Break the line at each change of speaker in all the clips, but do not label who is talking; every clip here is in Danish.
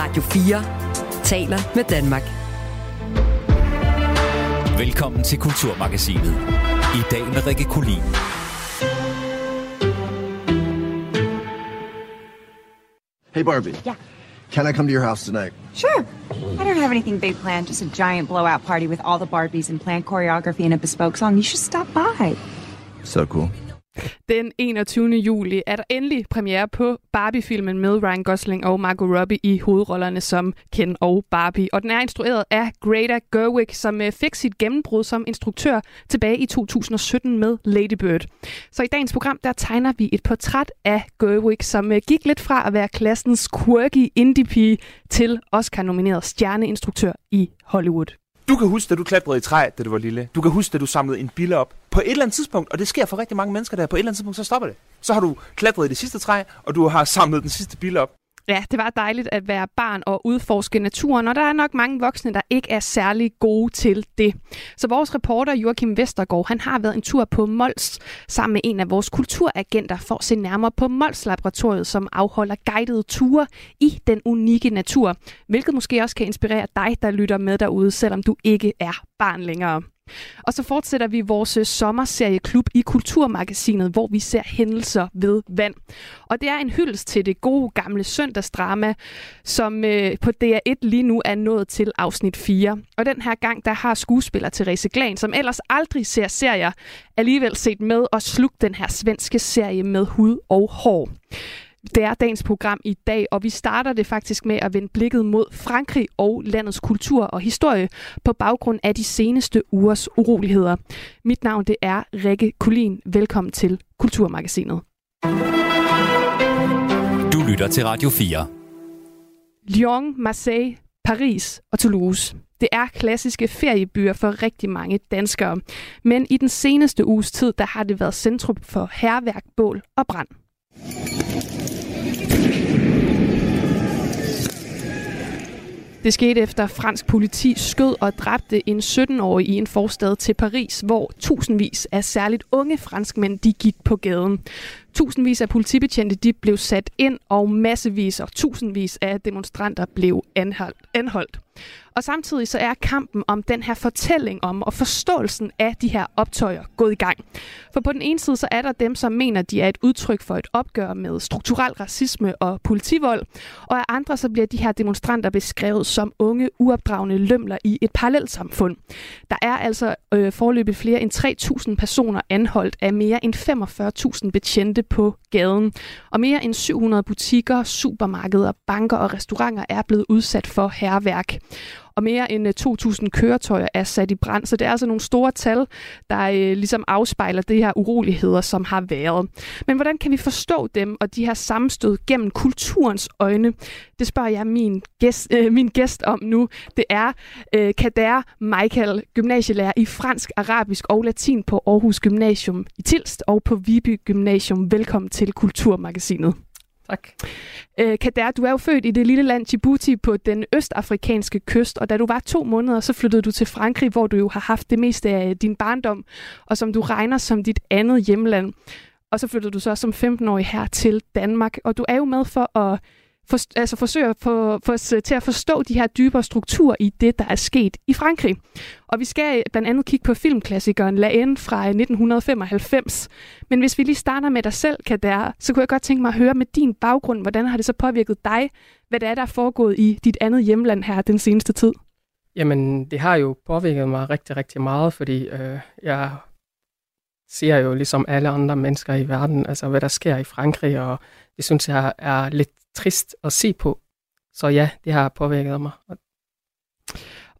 Radio 4 taler med Danmark.
Velkommen til Kulturmagasinet. I dag med Rikke Kulin.
Hey, Barbie.
Yeah.
Can I come to your house tonight?
Sure. I don't have anything big planned, just a giant blowout party with all the Barbies and planned choreography and a bespoke song. You should stop by.
So cool.
Den 21. juli er der endelig premiere på Barbie-filmen med Ryan Gosling og Margot Robbie i hovedrollerne som Ken og Barbie. Og den er instrueret af Greta Gerwig, som øh, fik sit gennembrud som instruktør tilbage i 2017 med Lady Bird. Så i dagens program, der tegner vi et portræt af Gerwig, som øh, gik lidt fra at være klassens quirky indie-pige til Oscar-nomineret stjerneinstruktør i Hollywood.
Du kan huske, da du klatrede i træ, da du var lille. Du kan huske, da du samlede en bille op. På et eller andet tidspunkt, og det sker for rigtig mange mennesker der, på et eller andet tidspunkt, så stopper det. Så har du klatret i det sidste træ, og du har samlet den sidste bille op.
Ja, det var dejligt at være barn og udforske naturen, og der er nok mange voksne, der ikke er særlig gode til det. Så vores reporter Joachim Vestergaard, han har været en tur på Mols sammen med en af vores kulturagenter for at se nærmere på Mols Laboratoriet, som afholder guidede ture i den unikke natur, hvilket måske også kan inspirere dig, der lytter med derude, selvom du ikke er barn længere. Og så fortsætter vi vores øh, sommerserieklub sommerserie Klub i Kulturmagasinet, hvor vi ser hændelser ved vand. Og det er en hyldest til det gode gamle søndagsdrama, som øh, på DR1 lige nu er nået til afsnit 4. Og den her gang, der har skuespiller Therese Glan, som ellers aldrig ser serier, alligevel set med og slugt den her svenske serie med hud og hår. Det er dagens program i dag, og vi starter det faktisk med at vende blikket mod Frankrig og landets kultur og historie på baggrund af de seneste ugers uroligheder. Mit navn det er Rikke Kulin. Velkommen til Kulturmagasinet.
Du lytter til Radio 4.
Lyon, Marseille, Paris og Toulouse. Det er klassiske feriebyer for rigtig mange danskere. Men i den seneste uges tid, der har det været centrum for herværk, bål og brand. Det skete efter fransk politi skød og dræbte en 17-årig i en forstad til Paris, hvor tusindvis af særligt unge franskmænd de gik på gaden. Tusindvis af politibetjente de blev sat ind, og massevis og tusindvis af demonstranter blev anholdt. anholdt. Og samtidig så er kampen om den her fortælling om og forståelsen af de her optøjer gået i gang. For på den ene side så er der dem, som mener, de er et udtryk for et opgør med strukturel racisme og politivold, og af andre så bliver de her demonstranter beskrevet som unge, uopdragende lømler i et parallelsamfund. Der er altså øh, forløbet flere end 3.000 personer anholdt af mere end 45.000 betjente på gaden. Og mere end 700 butikker, supermarkeder, banker og restauranter er blevet udsat for herværk og mere end øh, 2.000 køretøjer er sat i brand. Så det er altså nogle store tal, der øh, ligesom afspejler de her uroligheder, som har været. Men hvordan kan vi forstå dem og de her sammenstød gennem kulturens øjne? Det spørger jeg min gæst, øh, min gæst om nu. Det er øh, Kader Michael, gymnasielærer i fransk, arabisk og latin på Aarhus Gymnasium i Tilst og på Viby Gymnasium. Velkommen til Kulturmagasinet.
Tak.
Øh, Kader, du er jo født i det lille land Djibouti på den østafrikanske kyst, og da du var to måneder, så flyttede du til Frankrig, hvor du jo har haft det meste af din barndom, og som du regner som dit andet hjemland. Og så flyttede du så som 15-årig her til Danmark, og du er jo med for at for, altså forsøger at få, os til at forstå de her dybere strukturer i det, der er sket i Frankrig. Og vi skal øh, blandt andet kigge på filmklassikeren La Haine fra øh, 1995. Men hvis vi lige starter med dig selv, Kader, så kunne jeg godt tænke mig at høre med din baggrund, hvordan har det så påvirket dig, hvad det er, der er foregået i dit andet hjemland her den seneste tid?
Jamen, det har jo påvirket mig rigtig, rigtig meget, fordi øh, jeg ser jo ligesom alle andre mennesker i verden, altså hvad der sker i Frankrig, og det synes jeg er lidt trist at se på. Så ja, det har påvirket mig.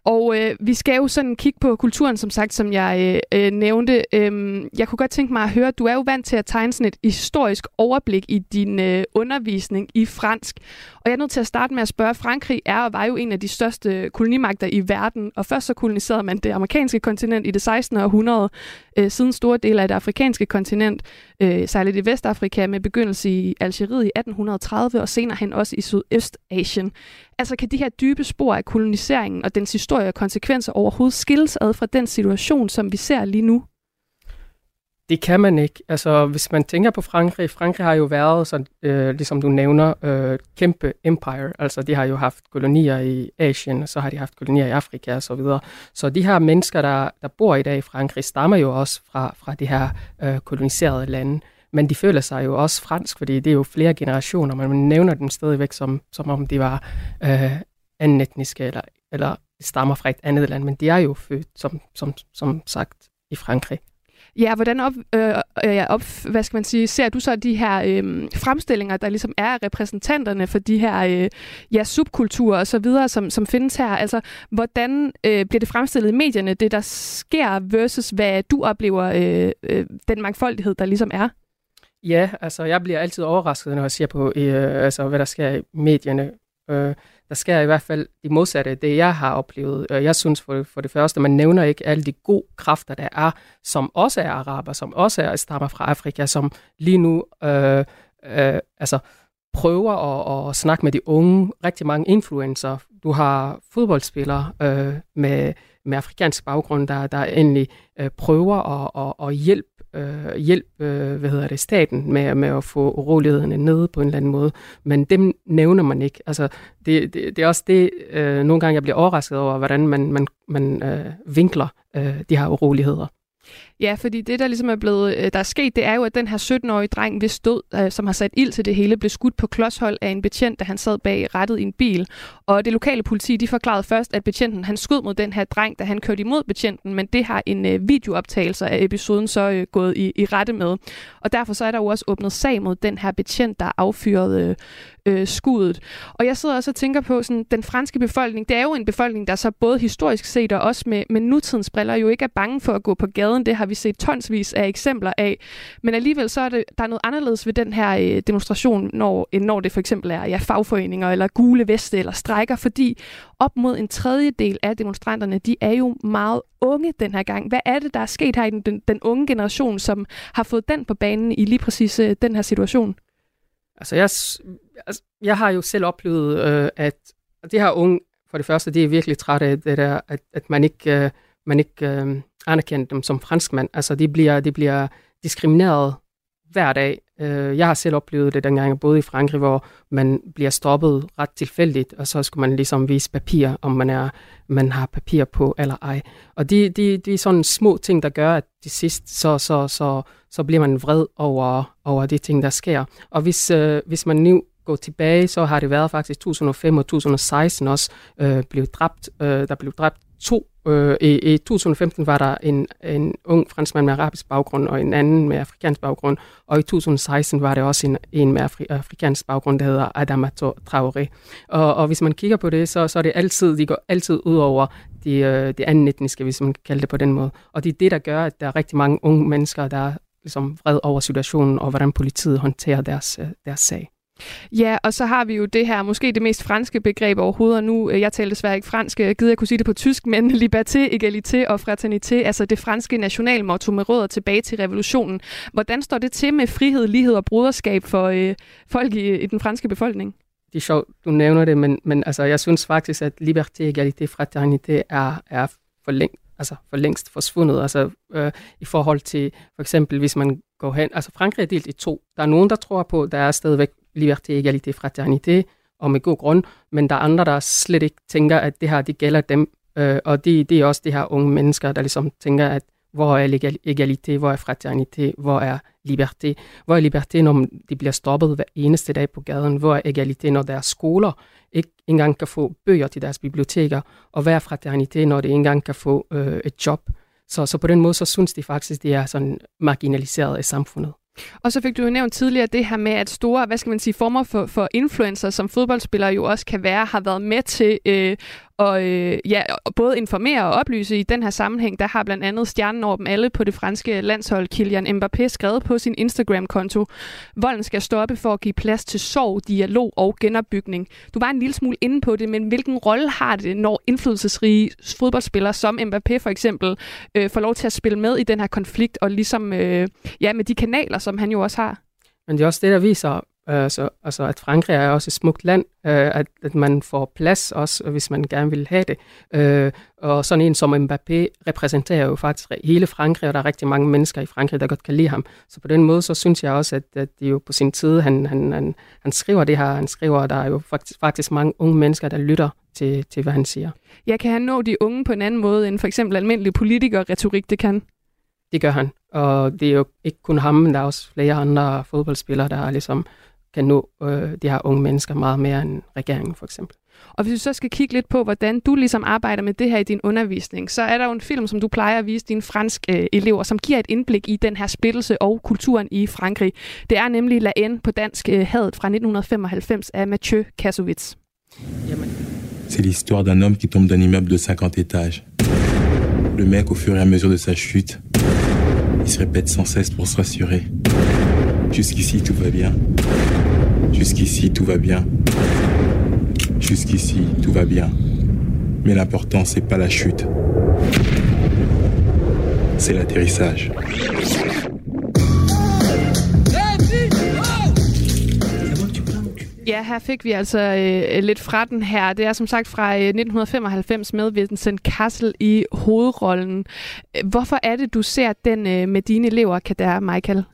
Og øh, vi skal jo sådan kigge på kulturen, som sagt, som jeg øh, øh, nævnte. Øhm, jeg kunne godt tænke mig at høre, du er jo vant til at tegne sådan et historisk overblik i din øh, undervisning i fransk. Og jeg er nødt til at starte med at spørge, Frankrig er og var jo en af de største kolonimagter i verden, og først så koloniserede man det amerikanske kontinent i det 16. århundrede, øh, siden store dele af det afrikanske kontinent, øh, særligt i Vestafrika med begyndelse i Algeriet i 1830, og senere hen også i Sydøstasien. Altså kan de her dybe spor af koloniseringen og dens historie og konsekvenser overhovedet skilles ad fra den situation, som vi ser lige nu?
Det kan man ikke. Altså, hvis man tænker på Frankrig, Frankrig har jo været, så, øh, ligesom du nævner, øh, kæmpe empire. Altså, de har jo haft kolonier i Asien, og så har de haft kolonier i Afrika og så videre. Så de her mennesker, der, der bor i dag i Frankrig, stammer jo også fra, fra de her øh, koloniserede lande. Men de føler sig jo også fransk, fordi det er jo flere generationer, men man nævner dem stadigvæk som, som om de var øh, anden etniske eller, eller stammer fra et andet land, men de er jo født, som, som, som sagt, i Frankrig.
Ja, hvordan op, øh, øh, op, hvad skal man sige, ser du så de her øh, fremstillinger, der ligesom er repræsentanterne for de her øh, ja, subkulturer og så videre, som, som findes her? Altså, hvordan øh, bliver det fremstillet i medierne, det der sker, versus hvad du oplever, øh, øh, den mangfoldighed, der ligesom er?
Ja, altså jeg bliver altid overrasket, når jeg ser på, øh, altså, hvad der sker i medierne. Øh, der sker i hvert fald det modsatte det, jeg har oplevet. Jeg synes for, for det første, man nævner ikke alle de gode kræfter, der er, som også er araber, som også er stammer fra Afrika, som lige nu øh, øh, altså, prøver at, at snakke med de unge, rigtig mange influencer. Du har fodboldspillere øh, med, med afrikansk baggrund, der, der endelig øh, prøver at, at, at hjælpe øh, hjælp øh, hvad hedder det, staten med, med at få urolighederne ned på en eller anden måde. Men dem nævner man ikke. Altså, det, det, det er også det, øh, nogle gange jeg bliver overrasket over, hvordan man, man, man øh, vinkler øh, de her uroligheder.
Ja, fordi det, der ligesom er blevet, øh, der er sket, det er jo, at den her 17-årige dreng, hvis død, øh, som har sat ild til det hele, blev skudt på klodshold af en betjent, da han sad bag rettet i en bil. Og det lokale politi, de forklarede først, at betjenten han skød mod den her dreng, da han kørte imod betjenten, men det har en øh, videooptagelse af episoden så øh, gået i, i rette med. Og derfor så er der jo også åbnet sag mod den her betjent, der affyrede øh, øh skuddet. Og jeg sidder også og tænker på, sådan, den franske befolkning, det er jo en befolkning, der så både historisk set og også med, med nutidens briller jo ikke er bange for at gå på gaden. Det har vi set tonsvis af eksempler af. Men alligevel så er det, der er noget anderledes ved den her øh, demonstration, når, når det for eksempel er ja, fagforeninger eller gule veste eller strækker, fordi op mod en tredjedel af demonstranterne, de er jo meget unge den her gang. Hvad er det, der er sket her i den, den, den unge generation, som har fået den på banen i lige præcis øh, den her situation?
Altså, jeg, altså, jeg har jo selv oplevet, øh, at det her unge, for det første, de er virkelig trætte af det der, at, at man ikke, øh, man ikke øh, anerkender dem som franskmænd. Altså, de bliver, de bliver diskrimineret hver dag. Øh, jeg har selv oplevet det dengang, jeg boede i Frankrig, hvor man bliver stoppet ret tilfældigt, og så skal man ligesom vise papir, om man, er, man har papir på eller ej. Og det de, de er sådan små ting, der gør, at til sidst, så, så, så, så bliver man vred over, over de ting, der sker. Og hvis, øh, hvis man nu går tilbage, så har det været faktisk 2005 og 2016 også øh, blevet dræbt. Øh, der blev dræbt to. Øh, i, I 2015 var der en, en ung franskmand med arabisk baggrund og en anden med afrikansk baggrund, og i 2016 var det også en, en med afri, afrikansk baggrund, der hedder Adama Traoré. Og, og hvis man kigger på det, så, så er det altid, de går altid ud over de, øh, de anden etniske, hvis man kan kalde det på den måde. Og det er det, der gør, at der er rigtig mange unge mennesker, der er ligesom vred over situationen, og hvordan politiet håndterer deres, øh, deres sag.
Ja, og så har vi jo det her, måske det mest franske begreb overhovedet, og nu, øh, jeg taler desværre ikke fransk, jeg gider jeg kunne sige det på tysk, men liberté, égalité og fraternité, altså det franske nationalmotto med rødder tilbage til revolutionen. Hvordan står det til med frihed, lighed og broderskab for øh, folk i, i den franske befolkning?
Det er sjovt, du nævner det, men, men altså, jeg synes faktisk, at liberté, égalité, fraternité er, er for, læng, altså for længst forsvundet. Altså, øh, I forhold til, for eksempel, hvis man går hen... Altså, Frankrig er delt i to. Der er nogen, der tror på, der er stadigvæk liberté, égalité, fraternité, og med god grund, men der er andre, der slet ikke tænker, at det her, det gælder dem, øh, og det, det er også de her unge mennesker, der ligesom tænker, at hvor er egalitet, hvor er fraternité, hvor er liberté, hvor er liberté, når de bliver stoppet hver eneste dag på gaden, hvor er egalitet, når deres skoler ikke engang kan få bøger til deres biblioteker, og hvad er fraternité, når de ikke engang kan få øh, et job. Så, så på den måde, så synes de faktisk, de er sådan marginaliseret i samfundet.
Og så fik du jo nævnt tidligere det her med, at store, hvad skal man sige, former for, for influencer, som fodboldspillere jo også kan være, har været med til øh, og øh, ja, både informere og oplyse i den her sammenhæng, der har blandt andet stjernen over dem alle på det franske landshold, Kylian Mbappé, skrevet på sin Instagram-konto, volden skal stoppe for at give plads til sorg, dialog og genopbygning. Du var en lille smule inde på det, men hvilken rolle har det, når indflydelsesrige fodboldspillere som Mbappé for eksempel øh, får lov til at spille med i den her konflikt, og ligesom øh, ja, med de kanaler, som han jo også har?
Men det er også det, der viser, Øh, så, altså, at Frankrig er også et smukt land, øh, at, at man får plads også, hvis man gerne vil have det. Øh, og sådan en som Mbappé repræsenterer jo faktisk hele Frankrig, og der er rigtig mange mennesker i Frankrig, der godt kan lide ham. Så på den måde, så synes jeg også, at, at det er jo på sin tid, han, han, han, han skriver det her, han skriver, at der er jo faktisk, faktisk mange unge mennesker, der lytter til, til, hvad han siger.
Ja, kan han nå de unge på en anden måde end for eksempel almindelig politiker-retorik, det kan?
Det gør han, og det er jo ikke kun ham, men der er også flere andre fodboldspillere, der ligesom kan nå øh, de her unge mennesker meget mere end regeringen for eksempel.
Og hvis du så skal kigge lidt på, hvordan du ligesom arbejder med det her i din undervisning, så er der jo en film, som du plejer at vise dine franske øh, elever, som giver et indblik i den her splittelse og kulturen i Frankrig. Det er nemlig La N på dansk øh, Hadet fra 1995 af Mathieu Kassovitz.
C'est l'histoire d'un homme qui tombe d'un immeuble de 50 étages. Le mec, au fur et à mesure de sa chute, il se répète sans cesse pour se rassurer. Jusqu'ici, tout va bien. Jusqu'ici, tout va bien. Jusqu'ici, tout va bien. Mais l'important, c'est pas la chute. C'est l'atterrissage.
Ja, her fik vi altså øh, lidt fra den her. Det er som sagt fra øh, 1995 med Vincent Kassel i hovedrollen. Hvorfor er det, du ser den øh, med dine elever, Kader Michael?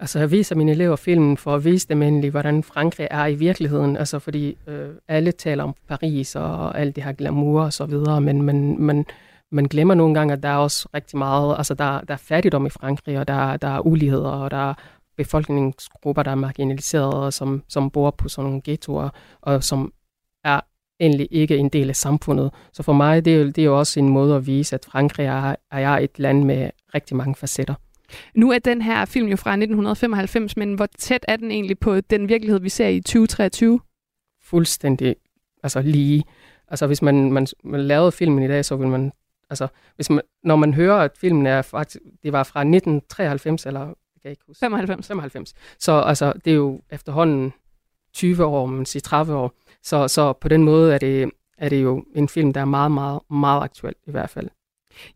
Altså, jeg viser mine elever filmen for at vise dem endelig, hvordan Frankrig er i virkeligheden. Altså, fordi øh, alle taler om Paris og alt det her glamour og så videre, men man, man, man glemmer nogle gange, at der er også rigtig meget, altså der, der er fattigdom i Frankrig, og der, der er uligheder, og der er befolkningsgrupper, der er marginaliseret, og som, som bor på sådan nogle ghettoer, og som er egentlig ikke en del af samfundet. Så for mig, det er jo, det er jo også en måde at vise, at Frankrig er, er et land med rigtig mange facetter.
Nu er den her film jo fra 1995, men hvor tæt er den egentlig på den virkelighed, vi ser i 2023?
Fuldstændig altså lige. Altså hvis man, man, man lavede filmen i dag, så vil man, altså hvis man, når man hører, at filmen er faktisk, det var fra 1993, eller jeg kan ikke huske.
95.
95. Så altså, det er jo efterhånden 20 år, man siger 30 år. Så, så på den måde er det, er det jo en film, der er meget, meget, meget aktuel i hvert fald.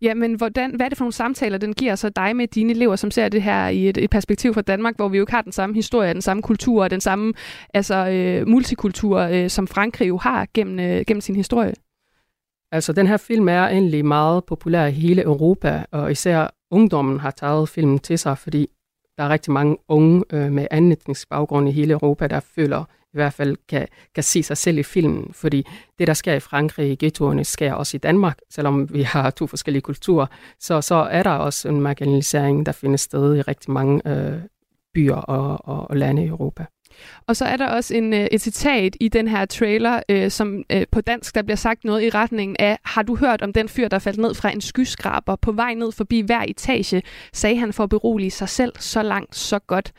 Ja, men hvordan, hvad er det for nogle samtaler, den giver så dig med dine elever, som ser det her i et, et perspektiv fra Danmark, hvor vi jo ikke har den samme historie, den samme kultur, og den samme altså, øh, multikultur, øh, som Frankrig jo har gennem, øh, gennem sin historie?
Altså, den her film er egentlig meget populær i hele Europa, og især ungdommen har taget filmen til sig, fordi der er rigtig mange unge øh, med anden etnisk baggrund i hele Europa, der føler i hvert fald kan, kan se sig selv i filmen, fordi det, der sker i Frankrig i ghettoerne, sker også i Danmark, selvom vi har to forskellige kulturer, så, så er der også en marginalisering, der finder sted i rigtig mange øh, byer og, og, og lande i Europa.
Og så er der også en, øh, et citat i den her trailer, øh, som øh, på dansk, der bliver sagt noget i retningen af, har du hørt om den fyr, der faldt ned fra en skyskraber på vej ned forbi hver etage, sagde han for at berolige sig selv så langt, så godt.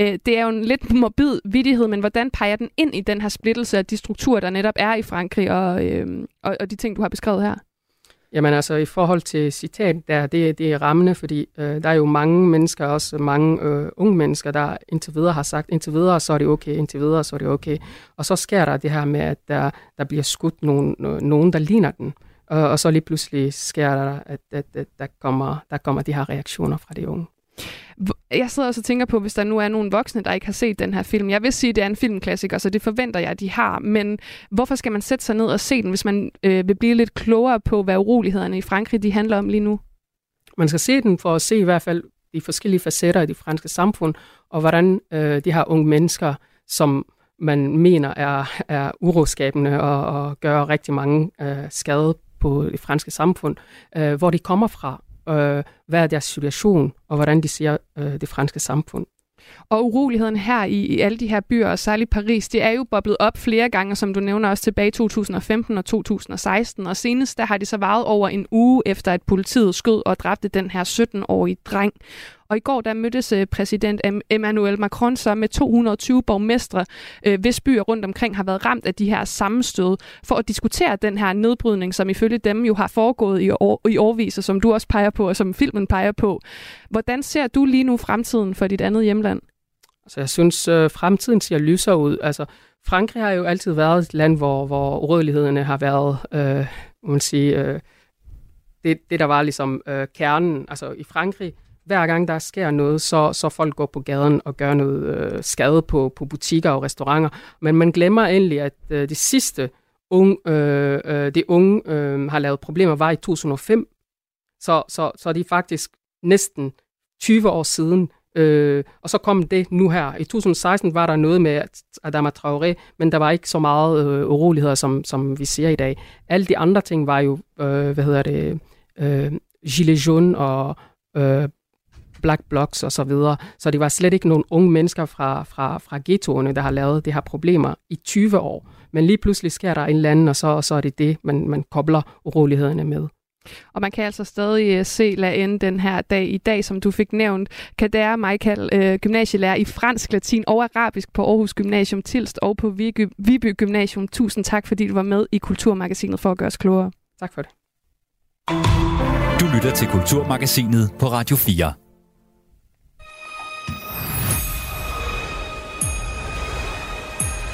Øh, det er jo en lidt morbid vidighed, men hvordan peger den ind i den her splittelse af de strukturer, der netop er i Frankrig, og, øh, og, og de ting, du har beskrevet her?
Jamen altså, i forhold til citat, der, det, det er rammende, fordi øh, der er jo mange mennesker, også mange øh, unge mennesker, der indtil videre har sagt, indtil videre så er det okay, indtil videre så er det okay. Og så sker der det her med, at der, der bliver skudt nogen, øh, nogen, der ligner den. Og, og så lige pludselig sker der, at, at, at der, kommer, der kommer de her reaktioner fra de unge.
Jeg sidder også og tænker på, hvis der nu er nogle voksne, der ikke har set den her film. Jeg vil sige, at det er en filmklassiker, så det forventer jeg, at de har. Men hvorfor skal man sætte sig ned og se den, hvis man øh, vil blive lidt klogere på, hvad urolighederne i Frankrig de handler om lige nu?
Man skal se den for at se i hvert fald de forskellige facetter af det franske samfund, og hvordan øh, de her unge mennesker, som man mener er, er uroskabende og, og gør rigtig mange øh, skade på det franske samfund, øh, hvor de kommer fra, øh, hvad er deres situation, og hvordan de ser øh, det franske samfund.
Og uroligheden her i, i alle de her byer, og særligt Paris, det er jo boblet op flere gange, som du nævner også tilbage i 2015 og 2016. Og senest der har de så varet over en uge efter, at politiet skød og dræbte den her 17-årige dreng. Og i går der mødtes øh, præsident Emmanuel Macron så med 220 borgmestre, øh, hvis byer rundt omkring har været ramt af de her sammenstød, for at diskutere den her nedbrydning, som ifølge dem jo har foregået i, år, i årvis, og som du også peger på, og som filmen peger på. Hvordan ser du lige nu fremtiden for dit andet hjemland?
Altså, jeg synes, øh, fremtiden ser lysere ud. Altså, Frankrig har jo altid været et land, hvor, hvor urødelighederne har været, øh, man sige, øh, det, det, der var ligesom øh, kernen. Altså, i Frankrig hver gang der sker noget, så, så folk går på gaden og gør noget øh, skade på, på butikker og restauranter. Men man glemmer endelig, at øh, det sidste unge, øh, øh, det unge øh, har lavet problemer var i 2005. Så, så, så det er faktisk næsten 20 år siden. Øh, og så kom det nu her. I 2016 var der noget med Adama Traoré, men der var ikke så meget øh, uroligheder, som, som vi ser i dag. Alle de andre ting var jo, øh, hvad hedder det, øh, Gilets jaunes og øh, Black Blocs og så videre. Så det var slet ikke nogen unge mennesker fra, fra, fra ghettoerne, der har lavet de her problemer i 20 år. Men lige pludselig sker der en eller anden, og så, og så er det det, man, man kobler urolighederne med.
Og man kan altså stadig uh, se Laen den her dag i dag, som du fik nævnt. Kader Michael, uh, gymnasielærer i fransk, latin og arabisk på Aarhus Gymnasium Tilst og på Viby, Viby Gymnasium. Tusind tak, fordi du var med i Kulturmagasinet for at gøre os klogere.
Tak for det.
Du lytter til Kulturmagasinet på Radio 4.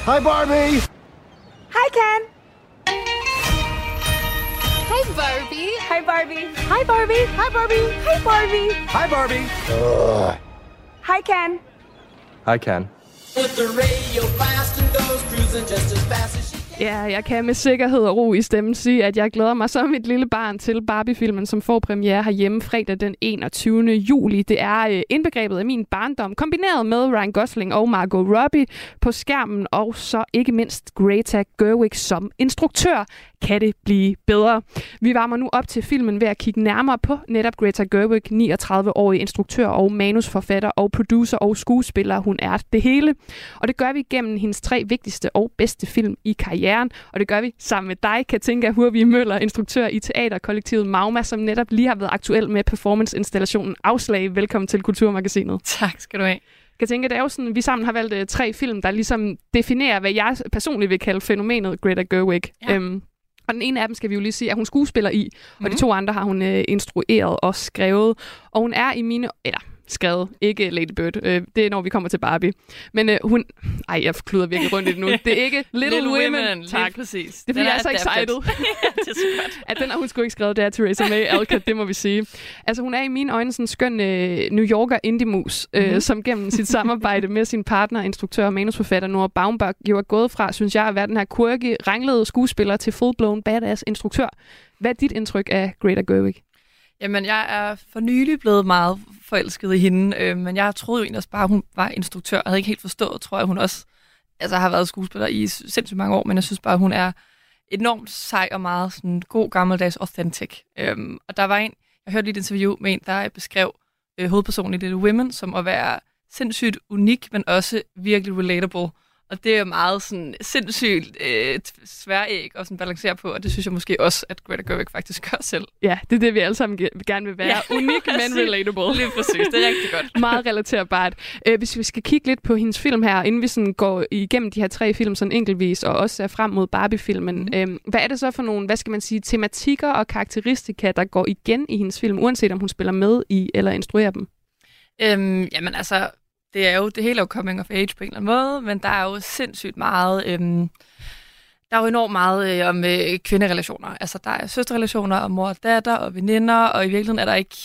Hi, Barbie!
Hi, Ken.
Hi, Barbie.
Hi, Barbie. Hi, Barbie. Hi, Barbie. Hi, Barbie.
Hi, Barbie!
Hi, Ken.
Hi, Ken.
Ja, jeg kan med sikkerhed og ro i stemmen sige, at jeg glæder mig som et lille barn til Barbie-filmen, som får premiere herhjemme fredag den 21. juli. Det er øh, indbegrebet af min barndom, kombineret med Ryan Gosling og Margot Robbie på skærmen, og så ikke mindst Greta Gerwig som instruktør. Kan det blive bedre? Vi varmer nu op til filmen ved at kigge nærmere på netop Greta Gerwig, 39-årig instruktør og manusforfatter og producer og skuespiller. Hun er det hele. Og det gør vi gennem hendes tre vigtigste og bedste film i karrieren. Og det gør vi sammen med dig, Katinka Hurvi Møller, instruktør i teaterkollektivet Magma, som netop lige har været aktuel med performanceinstallationen Afslag. Velkommen til Kulturmagasinet.
Tak skal du have.
Katinka, det er jo sådan, vi sammen har valgt uh, tre film, der ligesom definerer, hvad jeg personligt vil kalde fænomenet Greta Gerwig.
Ja.
Øhm, og den ene af dem skal vi jo lige sige, at hun skuespiller i, mm. og de to andre har hun øh, instrueret og skrevet. Og hun er i mine... Eller, skrevet, ikke Lady Bird. Øh, det er, når vi kommer til Barbie. Men øh, hun... Ej, jeg kluder virkelig rundt i det nu. Det er ikke Little,
Little
Women.
Women,
Tak.
lige præcis.
Det er fordi, jeg er så excited.
det er så godt.
at den har hun sgu ikke skrevet, det er Theresa May Alcott, det må vi sige. Altså hun er i mine øjne sådan en skøn øh, New Yorker indie-mus, øh,
Mhm.
som gennem sit samarbejde med sin partner, instruktør og manusforfatter Nora Baumbach, jo er gået fra, synes jeg, at være den her quirky, ranglede skuespiller til full-blown badass instruktør. Hvad er dit indtryk af Greta Gerwig?
Jamen, jeg er for nylig blevet meget forelsket i hende, øh, men jeg troede jo egentlig også bare, at hun var instruktør. Jeg havde ikke helt forstået, tror jeg, hun også altså, har været skuespiller i sindssygt mange år, men jeg synes bare, hun er enormt sej og meget sådan god gammeldags authentic. Øhm, og der var en, jeg hørte lige et interview med en, der beskrev øh, hovedpersonen i Little Women som at være sindssygt unik, men også virkelig relatable. Og det er meget sådan sindssygt øh, sværæg at sådan balancere på, og det synes jeg måske også, at Greta Gerwig faktisk gør selv.
Ja, det er det, vi alle sammen ge- gerne vil være.
Ja,
Unik, men relatable.
Lige præcis, det er rigtig godt.
Meget relaterbart. Øh, hvis vi skal kigge lidt på hendes film her, inden vi sådan går igennem de her tre film sådan enkeltvis, og også ser frem mod Barbie-filmen. Mm. Øhm, hvad er det så for nogle, hvad skal man sige, tematikker og karakteristika, der går igen i hendes film, uanset om hun spiller med i eller instruerer dem?
Øhm, jamen altså, det er jo, det hele er jo coming of age på en eller anden måde, men der er jo sindssygt meget, øhm, der er jo enormt meget øh, om øh, kvinderelationer. Altså, der er søsterrelationer og mor og datter og veninder, og i virkeligheden er der ikke,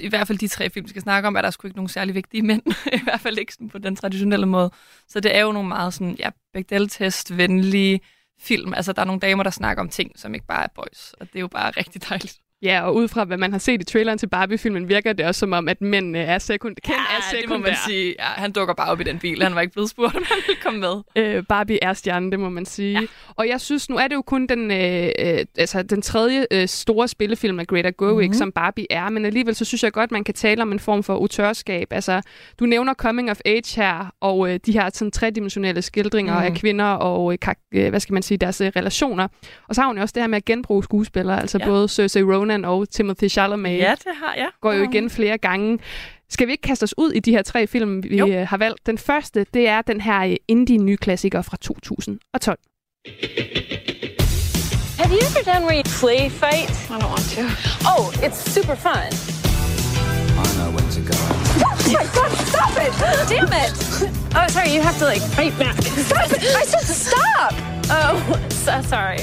i hvert fald de tre film, vi skal snakke om, er der sgu ikke nogen særlig vigtige mænd. I hvert fald ikke sådan på den traditionelle måde. Så det er jo nogle meget sådan, ja, Bechdel-test, venlige film. Altså, der er nogle damer, der snakker om ting, som ikke bare er boys, og det er jo bare rigtig dejligt.
Ja, og ud fra hvad man har set i traileren til Barbie-filmen, virker det også som om, at mændene er sekund Ken er
Ja, det må man
sekundær.
sige. Ja, han dukker bare op i den bil. Han var ikke blevet spurgt, om han ville komme med.
Øh, Barbie er stjernen, det må man sige. Ja. Og jeg synes, nu er det jo kun den, øh, øh, altså, den tredje øh, store spillefilm af Greta Gerwig,
Mhm.
mm-hmm. som Barbie er, men alligevel så synes jeg godt, man kan tale om en form for autørskab. Altså, du nævner coming of age her, og øh, de her sådan tredimensionelle skildringer
Mhm.
mm. af kvinder og, øh, kak- øh, hvad skal man sige, deres øh, relationer. Og så har hun jo også det her med at genbruge skuespillere, altså
Ja.
ja. både Cersei Ronan og Timothy Chalamet
Ja, det har jeg.
går jo igen flere gange. Skal vi ikke kaste os ud i de her tre film, vi
Jo.
øh, har valgt? Den første, det er den her øh, indie-nye klassiker fra 2012.
Have you ever done where you play fight? I don't want to. Oh, it's super fun. My god, stop it! Damn it! Oh, sorry, you have to like fight back. Stop it! I said stop! Oh, so sorry.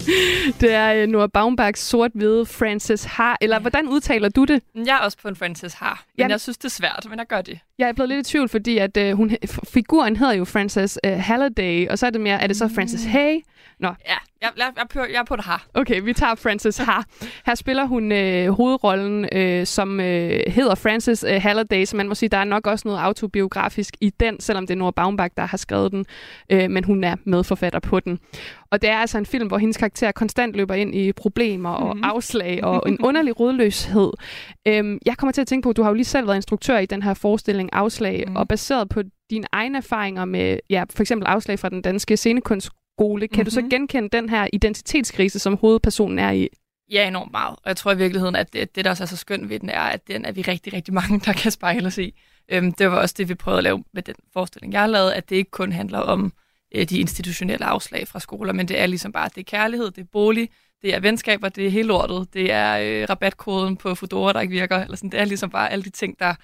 Det er øh, Noah Baumbachs sort-hvide Frances Ha. Eller hvordan udtaler du det?
Jeg er også på en Frances Ha, men
Jamen-
jeg synes, det er svært, men jeg gør det.
Jeg er blevet lidt i tvivl, fordi at, øh, hun, figuren hedder jo Frances øh, Halliday, og så er det mere, er det så Frances Hay? Nå,
Ja, jeg, jeg, jeg, jeg er på det her.
Okay, vi tager Frances Ha. Her spiller hun øh, hovedrollen, øh, som øh, hedder Frances øh, Halliday, så man må sige, der er nok også noget autobiografisk i den, selvom det er Nora Baumbach, der har skrevet den, øh, men hun er medforfatter på den. Og det er altså en film, hvor hendes karakter konstant løber ind i problemer og
Mhm.
afslag og en underlig rodløshed. Øhm, jeg kommer til at tænke på, at du har jo lige selv været instruktør i den her forestilling Afslag,
Mhm.
og baseret på dine egne erfaringer med ja, for eksempel afslag fra den danske scenekunstskole, kan du så
Mhm.
genkende den her identitetskrise, som hovedpersonen er i?
Ja, enormt meget. Og jeg tror i virkeligheden, at det, det der også er så skønt ved den, er, at den er vi rigtig, rigtig mange, der kan spejle os i. Øhm, det var også det, vi prøvede at lave med den forestilling, jeg har lavet, at det ikke kun handler om øh, de institutionelle afslag fra skoler, men det er ligesom bare, det er kærlighed, det er bolig, det er venskaber, det er hele lortet, det er øh, rabatkoden på Fodora, der ikke virker, eller sådan. det er ligesom bare alle de ting, der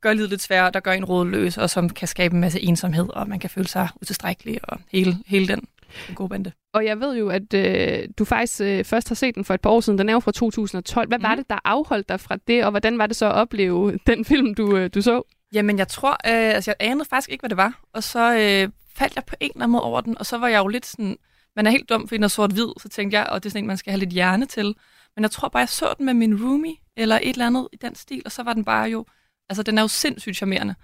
gør livet lidt sværere, der gør en rådløs, og som kan skabe en masse ensomhed, og man kan føle sig utilstrækkelig, og hele, hele den, den gode bande.
Og jeg ved jo, at øh, du faktisk øh, først har set den for et par år siden. Den er jo fra 2012. Hvad mm. var
Mhm.
det, der afholdt dig fra det, og hvordan var det så at opleve den film, du, øh, du så?
Jamen, jeg tror, øh, altså jeg anede faktisk ikke, hvad det var. Og så øh, faldt jeg på en eller anden måde over den, og så var jeg jo lidt sådan, man er helt dum, fordi den er sort-hvid, så tænkte jeg, og det er sådan en, man skal have lidt hjerne til. Men jeg tror bare, jeg så den med min roomie, eller et eller andet i den stil, og så var den bare jo, altså den er jo sindssygt charmerende.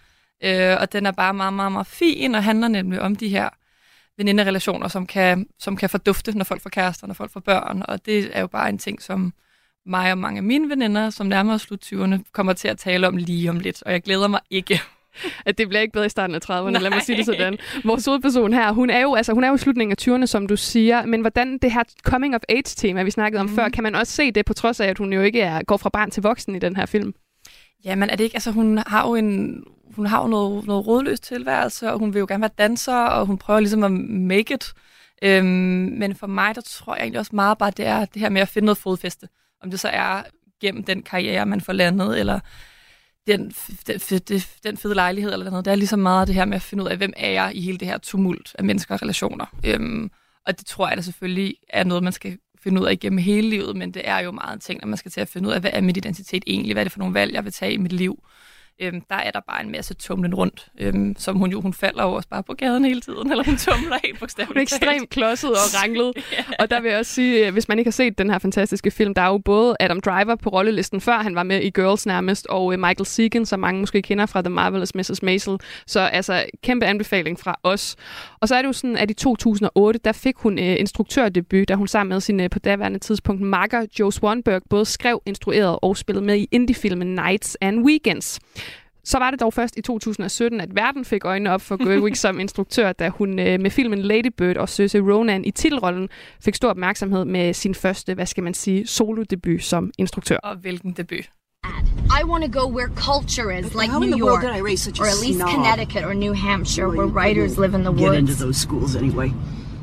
Øh, og den er bare meget, meget, meget fin, og handler nemlig om de her veninderelationer, som kan, som kan fordufte, når folk får kærester, når folk får børn, og det er jo bare en ting, som mig og mange af mine veninder, som nærmer os slut 20'erne, kommer til at tale om lige om lidt, og jeg glæder mig ikke.
At det bliver ikke bedre i starten af 30'erne, lad mig
Nej.
sige det sådan. Vores hovedperson her, hun er jo, altså, hun er jo i slutningen af 20'erne, som du siger, men hvordan det her coming of age tema, vi snakkede om mm. før, kan man også se det, på trods af, at hun jo ikke er, går fra barn til voksen i den her film?
Jamen er det ikke, altså hun har jo en, hun har jo noget, noget rådløs tilværelse, og hun vil jo gerne være danser, og hun prøver ligesom at make it. Øhm, men for mig, der tror jeg egentlig også meget bare, det er det her med at finde noget fodfæste. Om det så er gennem den karriere, man får landet, eller den, den, den, den fede lejlighed, eller noget. Det er ligesom meget det her med at finde ud af, hvem er jeg i hele det her tumult af mennesker og relationer. Øhm, og det tror jeg da selvfølgelig er noget, man skal finde ud af igennem hele livet, men det er jo meget en ting, at man skal til at finde ud af, hvad er mit identitet egentlig, hvad er det for nogle valg, jeg vil tage i mit liv. Øhm, der er der bare en masse tumlen rundt, øhm, som hun jo, hun falder jo også bare på gaden hele tiden, eller hun tumler helt bogstaveligt.
Hun er ekstremt klodset og ranglet. Og der vil jeg også sige, øh, hvis man ikke har set den her fantastiske film, der er jo både Adam Driver på rollelisten, før han var med i Girls nærmest, og øh, Michael Segan, som mange måske kender fra The Marvelous Mrs. Maisel. Så altså, kæmpe anbefaling fra os. Og så er det jo sådan, at i 2008, der fik hun øh, instruktørdebut, da hun sammen med sin øh, på daværende tidspunkt makker Joe Swanberg både skrev, instruerede og spillede med i indiefilmen Nights and Weekends. Så var det dog først i 2017, at verden fik øjnene op for Gerwig som instruktør, da hun øh, med filmen Lady Bird og Saoirse Ronan i titelrollen fik stor opmærksomhed med sin første, hvad skal man sige, solodebut som instruktør.
Og hvilken debut?
I want to go where culture is, like
How
New York, or at least
snob?
Connecticut or New Hampshire, where writers live in the
Get
woods.
into those schools anyway.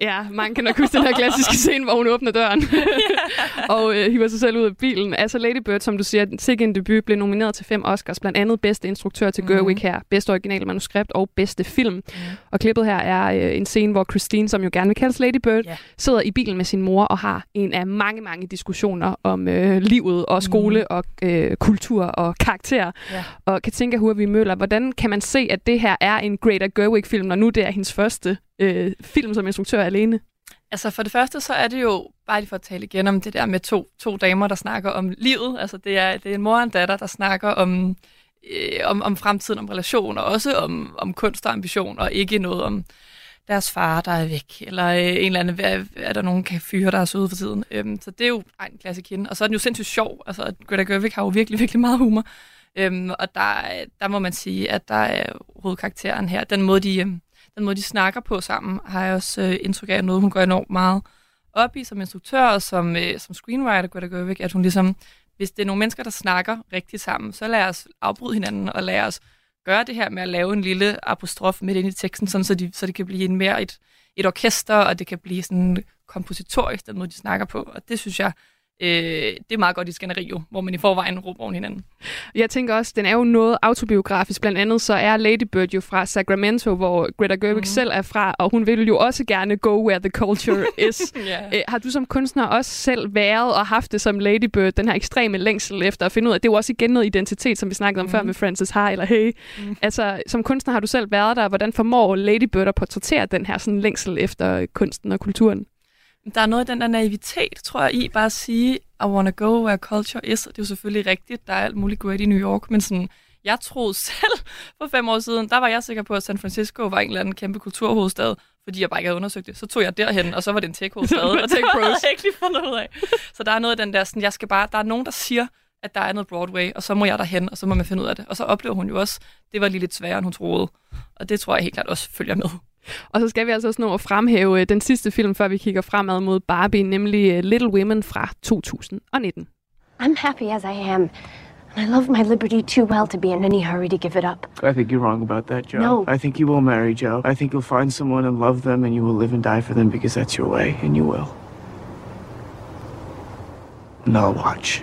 Ja, man kan nok huske den her klassiske scene, hvor hun åbner døren og øh, hiver sig selv ud af bilen. Altså Lady Bird, som du siger, sikke en debut, blev nomineret til fem Oscars, blandt andet bedste instruktør til
Mhm.
Gerwig her, bedste originale manuskript og bedste film.
Mhm.
Og klippet her er øh, en scene, hvor Christine, som jo gerne vil kaldes Lady Bird,
Ja.
sidder i bilen med sin mor og har en af mange, mange diskussioner om øh, livet og skole og øh, kultur og karakter.
Mhm. Ja.
Og Katinka Hurvig Møller, hvordan kan man se, at det her er en Greta Gerwig-film, når nu det er hendes første øh, film som instruktør alene?
Altså for det første, så er det jo, bare lige for at tale igen om det der med to, to damer, der snakker om livet. Altså det er, det er en mor og en datter, der snakker om, øh, om, om fremtiden, om relationer, også om, om kunst og ambition, og ikke noget om deres far, der er væk, eller øh, en eller anden, hvad, er der nogen kan fyre, der er søde for tiden. Øhm, så det er jo ej, en klassik kende. Og så er den jo sindssygt sjov. Altså Greta Gerwig har jo virkelig, virkelig meget humor. Øhm, og der, der må man sige, at der er hovedkarakteren her, den måde, de, øhm, den måde, de snakker på sammen, har jeg også øh, indtryk af noget, hun går enormt meget op i som instruktør og som, øh, som screenwriter, Greta Gerwig, at hun ligesom, hvis det er nogle mennesker, der snakker rigtigt sammen, så lad os afbryde hinanden og lad os gøre det her med at lave en lille apostrof midt ind i teksten, sådan, så, de, så det kan blive en mere et, et orkester, og det kan blive sådan kompositorisk, den måde, de snakker på. Og det synes jeg, øh, det er meget godt i Scenario, hvor man i forvejen råber oven hinanden.
Jeg tænker også, den er jo noget autobiografisk. Blandt andet så er Lady Bird jo fra Sacramento, hvor Greta Gerwig mm. selv er fra, og hun vil jo også gerne go where the culture is.
yeah.
Æ, har du som kunstner også selv været og haft det som Lady Bird, den her ekstreme længsel efter at finde ud af, det er jo også igen noget identitet, som vi snakkede om mm. før med Frances Ha eller Hey. Mm. Altså, som kunstner har du selv været der. Hvordan formår Lady Bird at portrættere den her sådan længsel efter kunsten og kulturen?
Der er noget af den der naivitet, tror jeg, i bare at sige, I wanna go where culture is. Og det er jo selvfølgelig rigtigt, der er alt muligt great i New York, men sådan, jeg troede selv for fem år siden, der var jeg sikker på, at San Francisco var en eller anden kæmpe kulturhovedstad, fordi jeg bare ikke havde undersøgt det. Så tog jeg derhen, og så var det en tech-hovedstad, og havde jeg ikke lige fundet ud af. Så der er noget af den der, sådan, jeg skal bare, der er nogen, der siger, at der er noget Broadway, og så må jeg derhen, og så må man finde ud af det. Og så oplever hun jo også, det var lige lidt sværere, end hun troede. Og det tror jeg helt klart også følger med.
Og så skal vi altså også nå at fremhæve øh, den sidste film, før vi kigger fremad mod Barbie, nemlig øh, Little Women fra 2019.
I'm happy as I am. And I love my liberty too well to be in any hurry to give it up.
I think you're wrong about that, Joe.
No.
I think you will marry Joe. I think you'll find someone and love them, and you will live and die for them because that's your way, and you will. And I'll watch.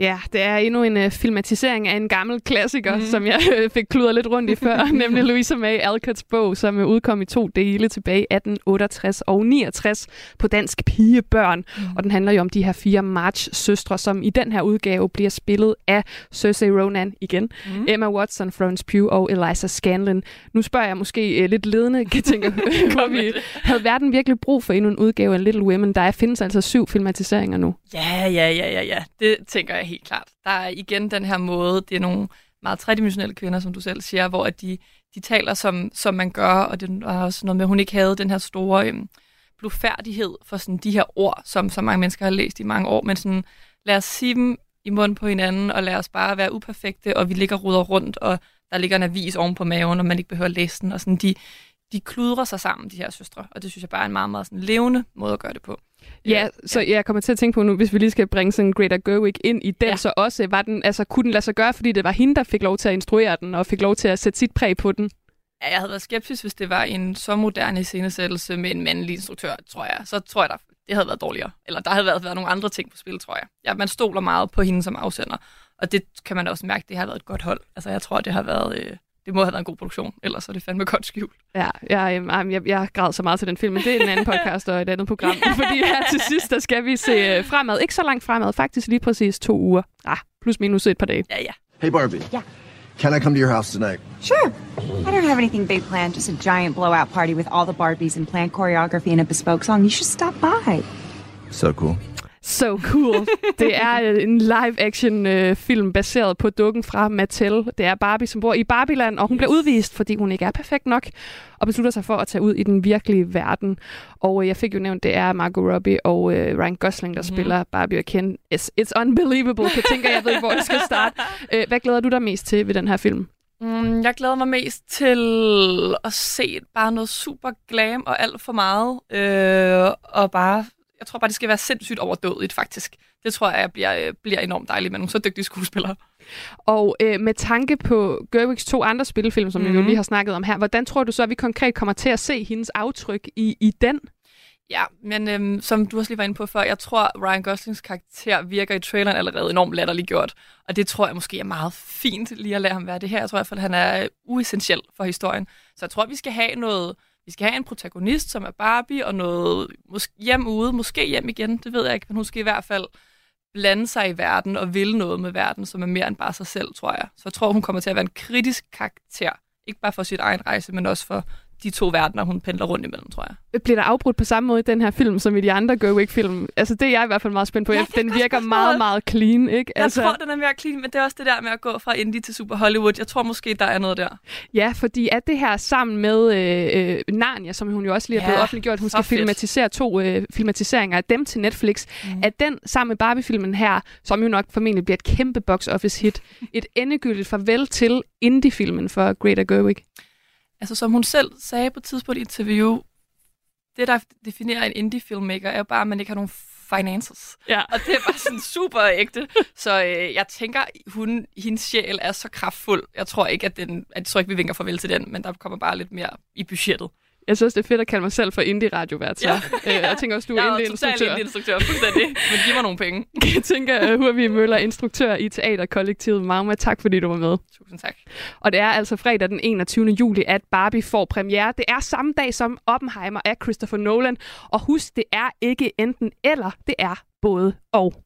Ja, det er endnu en uh, filmatisering af en gammel klassiker, mm. som jeg uh, fik kludret lidt rundt i før, nemlig Louisa May Alcotts bog, som uh, udkom i to dele tilbage i 1868 og 69 på dansk Pigebørn. Mm. Og den handler jo om de her fire March-søstre, som i den her udgave bliver spillet af Cersei Ronan igen, mm. Emma Watson, Florence Pugh og Eliza Scanlon. Nu spørger jeg måske uh, lidt ledende, kan tænke, hvor vi havde verden virkelig brug for endnu en udgave af Little Women. Der findes altså syv filmatiseringer nu.
Ja, ja, ja, ja, ja. Det tænker jeg helt klart. Der er igen den her måde, det er nogle meget tredimensionelle kvinder, som du selv siger, hvor at de, de taler, som, som man gør, og det er også noget med, at hun ikke havde den her store øhm, blufærdighed for sådan de her ord, som så mange mennesker har læst i mange år, men sådan, lad os sige dem i munden på hinanden, og lad os bare være uperfekte, og vi ligger ruder rundt, og der ligger en avis oven på maven, og man ikke behøver at læse den, og sådan, de, de kludrer sig sammen, de her søstre, og det synes jeg bare er en meget, meget sådan levende måde at gøre det på.
Ja, så jeg kommer til at tænke på nu, hvis vi lige skal bringe sådan Greta Gerwig ind i den, ja. så også var den, altså kunne den lade sig gøre, fordi det var hende, der fik lov til at instruere den, og fik lov til at sætte sit præg på den?
Ja, jeg havde været skeptisk, hvis det var en så moderne scenesættelse med en mandlig instruktør, tror jeg. Så tror jeg, der, det havde været dårligere. Eller der havde været, været nogle andre ting på spil, tror jeg. Ja, man stoler meget på hende som afsender. Og det kan man også mærke, det har været et godt hold. Altså, jeg tror, det har været... Øh, det må have været en god produktion, ellers er det fandme godt skjult.
Ja, jeg, jeg, jeg, jeg græd så meget til den film, men det er en anden podcast og et andet program. Fordi her til sidst, der skal vi se øh, fremad. Ikke så langt fremad, faktisk lige præcis to uger. Ah, plus minus et par dage.
Ja, ja.
Hey Barbie.
Yeah.
Can I come to your house tonight?
Sure. I don't have anything big planned, just a giant blowout party with all the Barbies and planned choreography and a bespoke song. You should stop by.
So cool.
So cool. Det er en live-action øh, film baseret på dukken fra Mattel. Det er Barbie, som bor i Barbieland, og hun bliver udvist, fordi hun ikke er perfekt nok, og beslutter sig for at tage ud i den virkelige verden. Og øh, jeg fik jo nævnt, det er Margot Robbie og øh, Ryan Gosling, der mm. spiller Barbie og Ken. It's, it's unbelievable. Jeg tænker, jeg ved, hvor jeg skal starte. Øh, hvad glæder du dig mest til ved den her film?
Mm, jeg glæder mig mest til at se bare noget super glam og alt for meget. Øh, og bare jeg tror bare, det skal være sindssygt overdådigt, faktisk. Det tror jeg bliver, øh, bliver enormt dejligt med nogle så dygtige skuespillere.
Og øh, med tanke på Gerwigs to andre spillefilm, som mm-hmm. vi jo
Mhm.
lige har snakket om her, hvordan tror du så, at vi konkret kommer til at se hendes aftryk i, i den?
Ja, men øhm, som du også lige var inde på før, jeg tror, Ryan Goslings karakter virker i traileren allerede enormt latterligt gjort. Og det tror jeg måske er meget fint lige at lade ham være det her. Jeg tror i hvert fald, han er øh, uessentiel for historien. Så jeg tror, vi skal have noget... Vi skal have en protagonist, som er Barbie, og noget måske hjem ude, måske hjem igen, det ved jeg ikke, men hun skal i hvert fald blande sig i verden og vil noget med verden, som er mere end bare sig selv, tror jeg. Så jeg tror, hun kommer til at være en kritisk karakter. Ikke bare for sit egen rejse, men også for de to verdener, hun pendler rundt imellem, tror jeg.
Bliver der afbrudt på samme måde i den her film, som i de andre Gerwig-film? Altså, det er jeg i hvert fald meget spændt på.
Ja,
Ja, den virker meget, meget clean, ikke?
Altså... Jeg tror, den er mere clean, men det er også det der med at gå fra indie til super Hollywood. Jeg tror måske, der er noget der.
Ja, fordi at det her sammen med øh, øh, Narnia, som hun jo også lige er
Ja,
blevet offentliggjort, hun skal
fedt.
filmatisere to øh, filmatiseringer af dem til Netflix, mm. at den sammen med Barbie-filmen her, som jo nok formentlig bliver et kæmpe box office hit, et endegyldigt farvel til indie-filmen for Greta Gerwig.
Altså, som hun selv sagde på et tidspunkt i et interview, det, der definerer en indie-filmmaker, er jo bare, at man ikke har nogen finances.
Ja.
Og det er bare sådan super ægte. Så øh, jeg tænker, hun, hendes sjæl er så kraftfuld. Jeg tror ikke, at, den, jeg tror ikke, vi vinker farvel til den, men der kommer bare lidt mere i budgettet.
Jeg synes, det er fedt at kalde mig selv for indie-radiovært.
Ja.
Øh, jeg tænker også, du er
jeg er
indie-instruktør.
totalt indie-instruktør, fuldstændig. Men giv mig nogle penge.
Jeg tænker, uh, Hurvi Møller, instruktør i Teaterkollektivet Magma. Tak fordi du var med.
Tusind tak.
Og det er altså fredag den 21. juli, at Barbie får premiere. Det er samme dag som Oppenheimer af Christopher Nolan. Og husk, det er ikke enten eller, det er både og.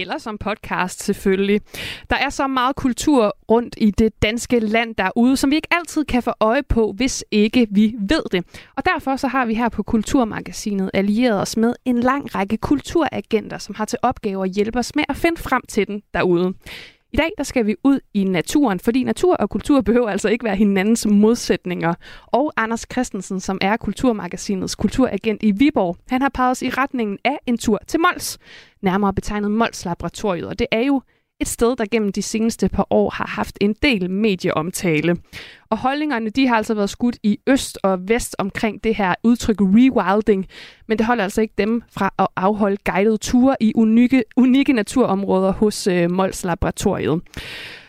Eller som podcast selvfølgelig. Der er så meget kultur rundt i det danske land derude, som vi ikke altid kan få øje på, hvis ikke vi ved det. Og derfor så har vi her på Kulturmagasinet allieret os med en lang række kulturagenter, som har til opgave at hjælpe os med at finde frem til den derude. I dag der skal vi ud i naturen, fordi natur og kultur behøver altså ikke være hinandens modsætninger. Og Anders Christensen, som er Kulturmagasinets kulturagent i Viborg, han har peget os i retningen af en tur til Mols, nærmere betegnet Mols Laboratoriet. Og det er jo et sted, der gennem de seneste par år har haft en del medieomtale. Og holdningerne de har altså været skudt i øst og vest omkring det her udtryk rewilding, men det holder altså ikke dem fra at afholde guidede ture i unikke, unikke naturområder hos øh, Mols Laboratoriet.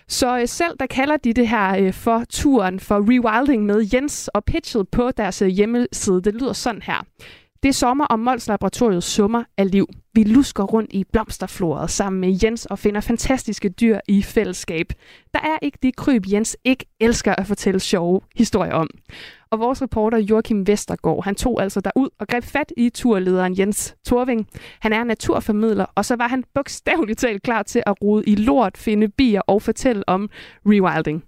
Så øh, selv der kalder de det her øh, for turen for rewilding med Jens, og pitchet på deres øh, hjemmeside, det lyder sådan her. Det er sommer, og Mols Laboratoriet summer af liv. Vi lusker rundt i blomsterfloret sammen med Jens og finder fantastiske dyr i fællesskab. Der er ikke det kryb, Jens ikke elsker at fortælle sjove historier om. Og vores reporter Joachim Vestergaard, han tog altså derud og greb fat i turlederen Jens Torving. Han er naturformidler, og så var han bogstaveligt talt klar til at rode i lort, finde bier og fortælle om rewilding.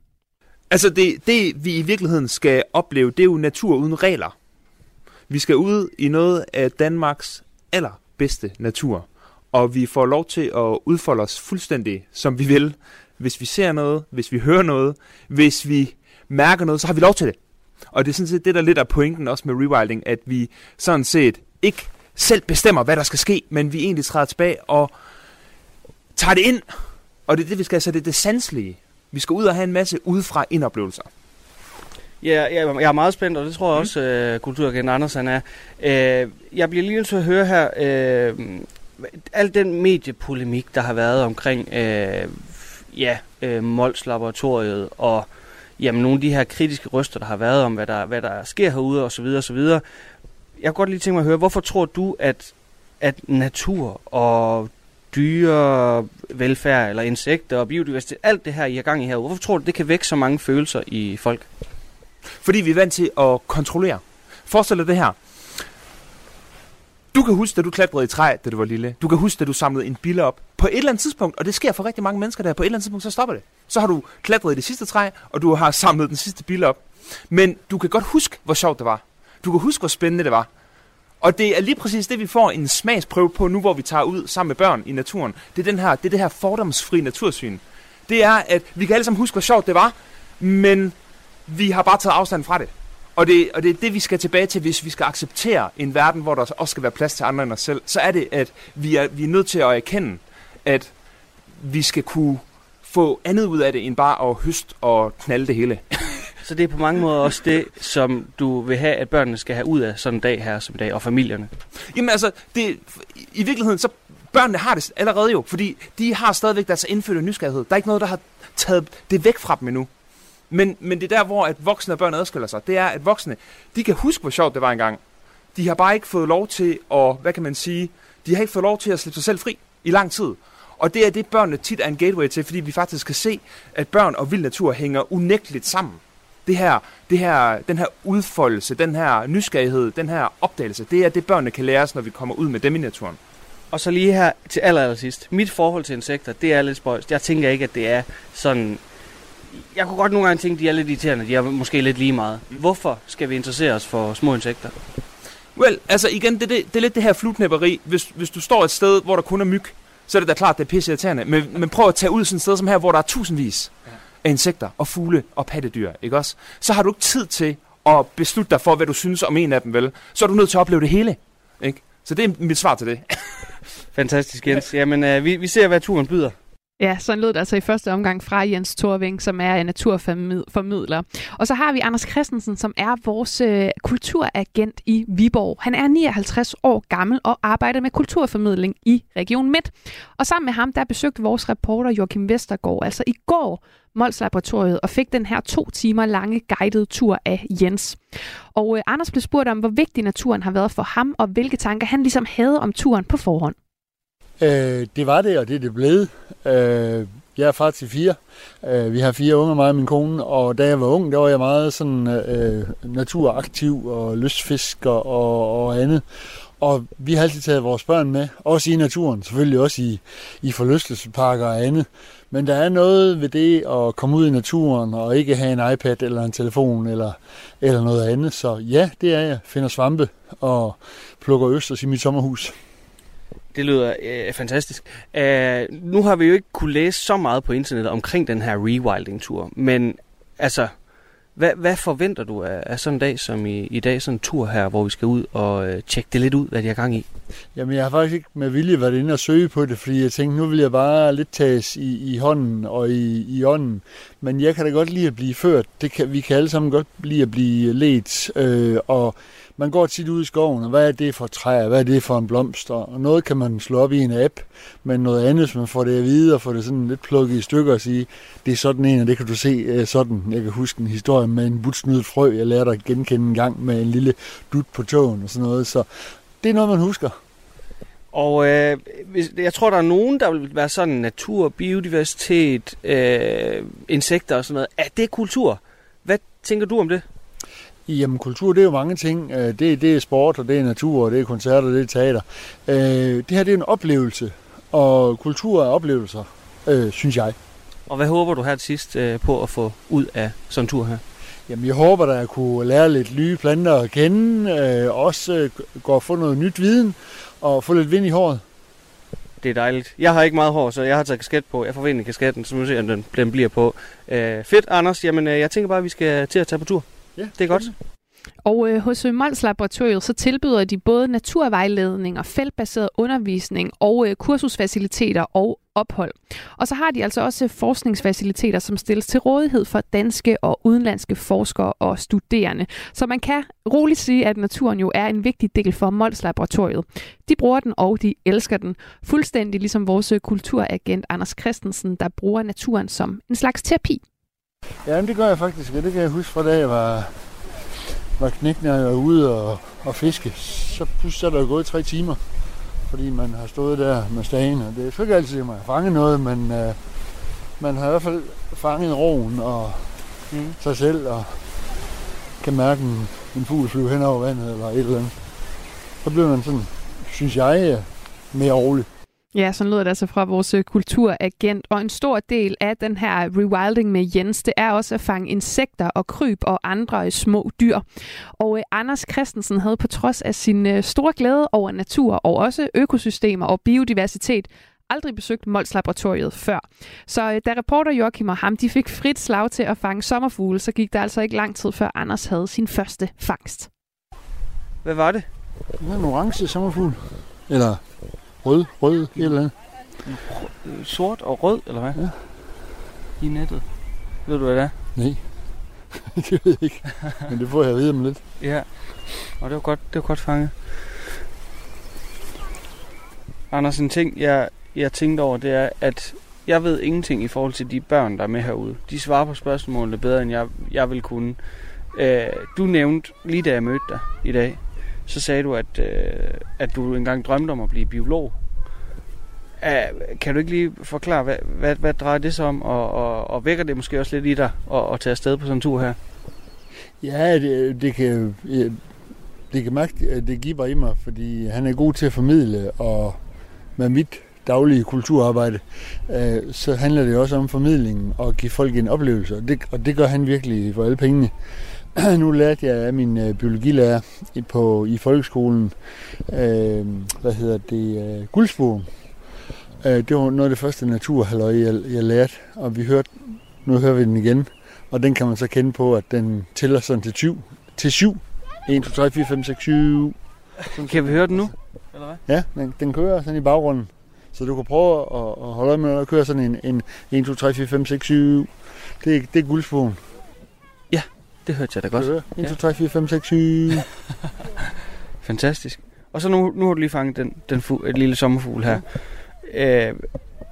Altså, det, det vi i virkeligheden skal opleve, det er jo natur uden regler. Vi skal ud i noget af Danmarks allerbedste natur, og vi får lov til at udfolde os fuldstændig, som vi vil. Hvis vi ser noget, hvis vi hører noget, hvis vi mærker noget, så har vi lov til det. Og det er sådan set det, der lidt er pointen også med rewilding, at vi sådan set ikke selv bestemmer, hvad der skal ske, men vi egentlig træder tilbage og tager det ind. Og det er det, vi skal, så det er det sanselige. Vi skal ud og have en masse udefra indoplevelser.
Ja, jeg, jeg er meget spændt, og det tror jeg også, øh, kulturagent Andersen er. Øh, jeg bliver lige nødt til at høre her, øh, al den mediepolemik, der har været omkring øh, ja, øh, Mols Laboratoriet, og jamen, nogle af de her kritiske røster, der har været om, hvad der, hvad der sker herude, osv. osv. Jeg kunne godt lige tænke mig at høre, hvorfor tror du, at, at natur og dyre velfærd, eller insekter og biodiversitet, alt det her, I har gang i her, hvorfor tror du, det kan vække så mange følelser i folk?
Fordi vi er vant til at kontrollere. Forestil dig det her. Du kan huske, da du klatrede i træ, da du var lille. Du kan huske, da du samlede en bille op. På et eller andet tidspunkt, og det sker for rigtig mange mennesker der, på et eller andet tidspunkt, så stopper det. Så har du klatret i det sidste træ, og du har samlet den sidste bille op. Men du kan godt huske, hvor sjovt det var. Du kan huske, hvor spændende det var. Og det er lige præcis det, vi får en smagsprøve på nu, hvor vi tager ud sammen med børn i naturen. Det er, den her, det, er det her fordomsfri natursyn. Det er, at vi kan alle sammen huske, hvor sjovt det var, men vi har bare taget afstand fra det. Og det, og det er det, vi skal tilbage til, hvis vi skal acceptere en verden, hvor der også skal være plads til andre end os selv. Så er det, at vi er, vi er nødt til at erkende, at vi skal kunne få andet ud af det, end bare at høste og knalde det hele.
Så det er på mange måder også det, som du vil have, at børnene skal have ud af sådan en dag her som i dag, og familierne.
Jamen altså, det, i virkeligheden, så børnene har det allerede jo, fordi de har stadigvæk deres indfødte nysgerrighed. Der er ikke noget, der har taget det væk fra dem endnu. Men, men det er der, hvor at voksne og børn adskiller sig. Det er, at voksne, de kan huske, hvor sjovt det var engang. De har bare ikke fået lov til at, hvad kan man sige, de har ikke fået lov til at slippe sig selv fri i lang tid. Og det er det, børnene tit er en gateway til, fordi vi faktisk kan se, at børn og vild natur hænger unægteligt sammen. Det her, det her, den her udfoldelse, den her nysgerrighed, den her opdagelse, det er det, børnene kan lære os, når vi kommer ud med dem i naturen.
Og så lige her til aller, aller sidst. Mit forhold til insekter, det er lidt spøjst. Jeg tænker ikke, at det er sådan... Jeg kunne godt nogle gange tænke, at de er lidt irriterende. De er måske lidt lige meget. Hvorfor skal vi interessere os for små insekter?
Well, altså igen, det, det, det er lidt det her flutnæpperi. Hvis, hvis du står et sted, hvor der kun er myg, så er det da klart, det er pisse irriterende. Men, men prøv at tage ud sådan et sted som her, hvor der er tusindvis af insekter og fugle og pattedyr, ikke også? Så har du ikke tid til at beslutte dig for, hvad du synes om en af dem, vel? Så er du nødt til at opleve det hele, ikke? Så det er mit svar til det.
Fantastisk, Jens. Jamen, øh, vi, vi ser, hvad turen byder.
Ja, sådan lød det altså i første omgang fra Jens Thorving, som er en naturformidler. Og så har vi Anders Christensen, som er vores øh, kulturagent i Viborg. Han er 59 år gammel og arbejder med kulturformidling i Region Midt. Og sammen med ham, der besøgte vores reporter Joachim Vestergaard, altså i går, Mols Laboratoriet, og fik den her to timer lange guidede tur af Jens. Og øh, Anders blev spurgt om, hvor vigtig naturen har været for ham, og hvilke tanker han ligesom havde om turen på forhånd.
Øh, det var det, og det er det blevet. Øh, jeg er far til fire. Øh, vi har fire unge, mig og min kone, og da jeg var ung, der var jeg meget sådan øh, naturaktiv og lystfisker og, og andet. Og vi har altid taget vores børn med, også i naturen, selvfølgelig også i, i forlystelsesparker og andet. Men der er noget ved det at komme ud i naturen og ikke have en iPad eller en telefon eller, eller noget andet. Så ja, det er jeg. Finder svampe og plukker østers i mit sommerhus.
Det lyder øh, fantastisk. Æh, nu har vi jo ikke kunne læse så meget på internettet omkring den her rewilding-tur, men altså, hvad, hvad forventer du af, af sådan en dag som i, i dag, sådan en tur her, hvor vi skal ud og øh, tjekke det lidt ud, hvad de har gang i?
Jamen, jeg har faktisk ikke med vilje været inde og søge på det, fordi jeg tænkte, nu vil jeg bare lidt tages i, i hånden og i, i ånden. Men jeg kan da godt lide at blive ført. Det kan, vi kan alle sammen godt lide at blive let. Øh, og man går tit ud i skoven, og hvad er det for træer, hvad er det for en blomst, og noget kan man slå op i en app, men noget andet, hvis man får det at vide, og får det sådan lidt plukket i stykker og sige, det er sådan en, og det kan du se øh, sådan. Jeg kan huske en historie med en butsnydet frø, jeg lærte at genkende en gang med en lille dut på tågen og sådan noget, så det er noget, man husker.
Og øh, jeg tror, der er nogen, der vil være sådan natur, biodiversitet, øh, insekter og sådan noget. Er det kultur? Hvad tænker du om det?
Jamen, kultur, det er jo mange ting. Øh, det, det er sport, og det er natur, og det er koncerter, og det er teater. Øh, det her, det er en oplevelse, og kultur er oplevelser, øh, synes jeg.
Og hvad håber du her til sidst på at få ud af sådan en tur her?
Jamen, jeg håber, at jeg kunne lære lidt nye planter at kende, også gå og få noget nyt viden, og få lidt vind i håret.
Det er dejligt. Jeg har ikke meget hår, så jeg har taget kasket på. Jeg forventer kasketten, så må vi se, om den, den bliver på. Øh, fedt, Anders. Jamen, jeg tænker bare, at vi skal til at tage på tur.
Ja,
det er godt.
Og øh, hos Mols Laboratoriet så tilbyder de både naturvejledning og feltbaseret undervisning og øh, kursusfaciliteter og ophold. Og så har de altså også forskningsfaciliteter, som stilles til rådighed for danske og udenlandske forskere og studerende. Så man kan roligt sige, at naturen jo er en vigtig del for Mols Laboratoriet. De bruger den, og de elsker den. Fuldstændig ligesom vores øh, kulturagent Anders Christensen, der bruger naturen som en slags terapi.
Ja, det gør jeg faktisk, og det kan jeg huske fra da jeg var, var jeg var ude og, og fiske. Så pludselig er der gået tre timer, fordi man har stået der med stagen, og det er ikke altid, at man har fanget noget, men uh, man har i hvert fald fanget roen og mm. sig selv, og kan mærke en, en fugl flyve hen over vandet eller et eller andet. Så bliver man sådan, synes jeg, mere rolig.
Ja, sådan lyder det altså fra vores øh, kulturagent. Og en stor del af den her rewilding med Jens, det er også at fange insekter og kryb og andre øh, små dyr. Og øh, Anders Christensen havde på trods af sin store glæde over natur og også økosystemer og biodiversitet, aldrig besøgt Mols Laboratoriet før. Så da reporter Joachim og ham de fik frit slag til at fange sommerfugle, så gik der altså ikke lang tid før Anders havde sin første fangst.
Hvad var det?
Det var en orange sommerfugl. Eller rød, rød, et eller andet.
Sort og rød, eller hvad?
Ja.
I nettet. Ved du, hvad det er?
Nej. det ved jeg ikke. Men det får jeg at vide om lidt.
Ja. Og det var godt, det var godt fanget. Anders, en ting, jeg, jeg tænkte over, det er, at Jeg ved ingenting i forhold til de børn, der er med herude. De svarer på spørgsmålene bedre, end jeg, jeg vil kunne. Øh, du nævnte, lige da jeg mødte dig i dag, så sagde du, at, øh, at du engang drømte om at blive biolog. Uh, kan du ikke lige forklare, hvad, hvad, hvad drejer det sig om, og, og, og vækker det måske også lidt i dig at, at tage afsted på sådan en tur her?
Ja, det, det kan, det kan mærke, det giver i mig, fordi han er god til at formidle, og med mit daglige kulturarbejde, øh, så handler det også om formidlingen og give folk en oplevelse, og det, og det gør han virkelig for alle pengene. nu lærte jeg af min øh, biologilærer i, på, i folkeskolen, øh, hvad hedder det, øh, guldsbogen. Øh, det var noget af det første naturhalløj, jeg, jeg lærte, og vi hørte, nu hører vi den igen, og den kan man så kende på, at den tæller sådan til 7. Til 7. 1, 2, 3, 4, 5, 6, 7.
Kan vi høre den nu? Eller hvad?
Ja, den, den kører sådan i baggrunden. Så du kan prøve at, at holde øje med, der kører sådan en, en 1, 2, 3, 4, 5, 6, 7. Det, det er guldsbogen.
Ja, det hørte jeg da godt.
1, 2, 3, 4, 5, 6, 7.
Fantastisk. Og så nu, nu har du lige fanget den, den fu, et lille sommerfugl her. Øh,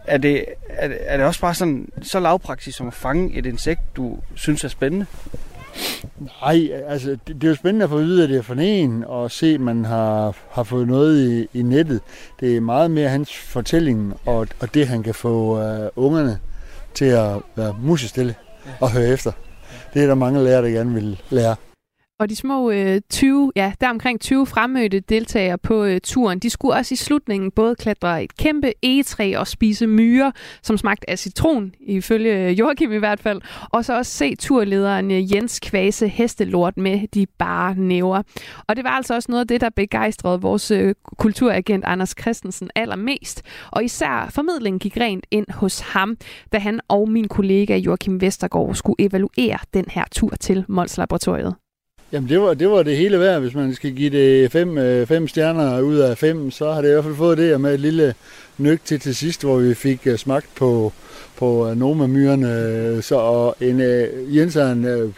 er, det, er, det, er det også bare sådan så lavpraksis som at fange et insekt, du synes er spændende?
Nej, altså det, det er jo spændende at få at vide, at det er for en, og se, at man har, har fået noget i, i nettet. Det er meget mere hans fortælling, og, og det han kan få uh, ungerne til at være musestille og høre efter. Det er der mange lærere, der gerne vil lære.
Og de små øh, 20, ja, der omkring 20 fremmødte deltagere på øh, turen, de skulle også i slutningen både klatre et kæmpe egetræ og spise myrer, som smagte af citron, ifølge øh, Joachim i hvert fald, og så også se turlederen øh, Jens Kvase hestelort med de bare næver. Og det var altså også noget af det, der begejstrede vores øh, kulturagent Anders Christensen allermest, og især formidlingen gik rent ind hos ham, da han og min kollega Joachim Vestergaard skulle evaluere den her tur til Mols Laboratoriet.
Jamen det var, det var det hele værd. Hvis man skal give det fem, øh, fem stjerner ud af fem, så har det i hvert fald fået det med et lille nyk til til sidst, hvor vi fik øh, smagt på, på uh, Noma-myrerne. Så, og en, Jens er en uh,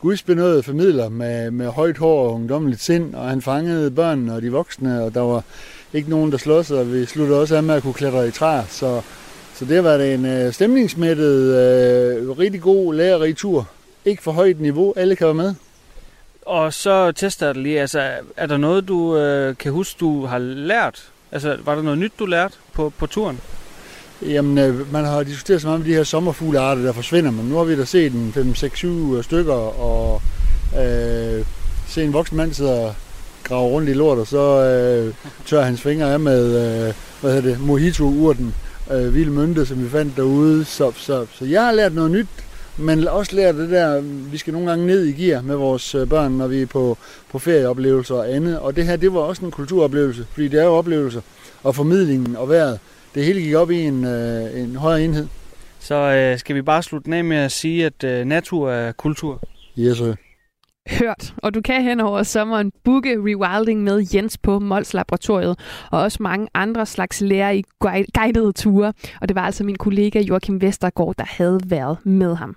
gudsbenødet formidler med, med højt hår og ungdommeligt sind, og han fangede børnene og de voksne, og der var ikke nogen, der slås, og vi sluttede også af med at kunne klatre i træer. Så, så det var det en stemningsmættet, rigtig god, lærerig tur. Ikke for højt niveau, alle kan være med.
Og så tester jeg det lige, altså er der noget, du øh, kan huske, du har lært? Altså var der noget nyt, du lærte på, på turen?
Jamen, øh, man har diskuteret så meget med de her sommerfuglearter, der forsvinder, men nu har vi da set en 5-6-7 øh, stykker, og øh, se en voksen mand sidde og grave rundt i lort, og så øh, tør hans fingre af med, øh, hvad hedder det, mojito-urten, øh, vild mynte, som vi fandt derude. Så, så, så jeg har lært noget nyt men også lære det der, vi skal nogle gange ned i gear med vores øh, børn, når vi er på, på ferieoplevelser og andet. Og det her, det var også en kulturoplevelse, fordi det er jo oplevelser. Og formidlingen og vejret, det hele gik op i en, øh, en højere enhed.
Så øh, skal vi bare slutte af med at sige, at øh, natur er kultur?
Yes, sir.
Hørt. Og du kan hen over sommeren booke rewilding med Jens på Mols Laboratoriet, og også mange andre slags lærer i guidede ture. Og det var altså min kollega Joachim Vestergaard, der havde været med ham.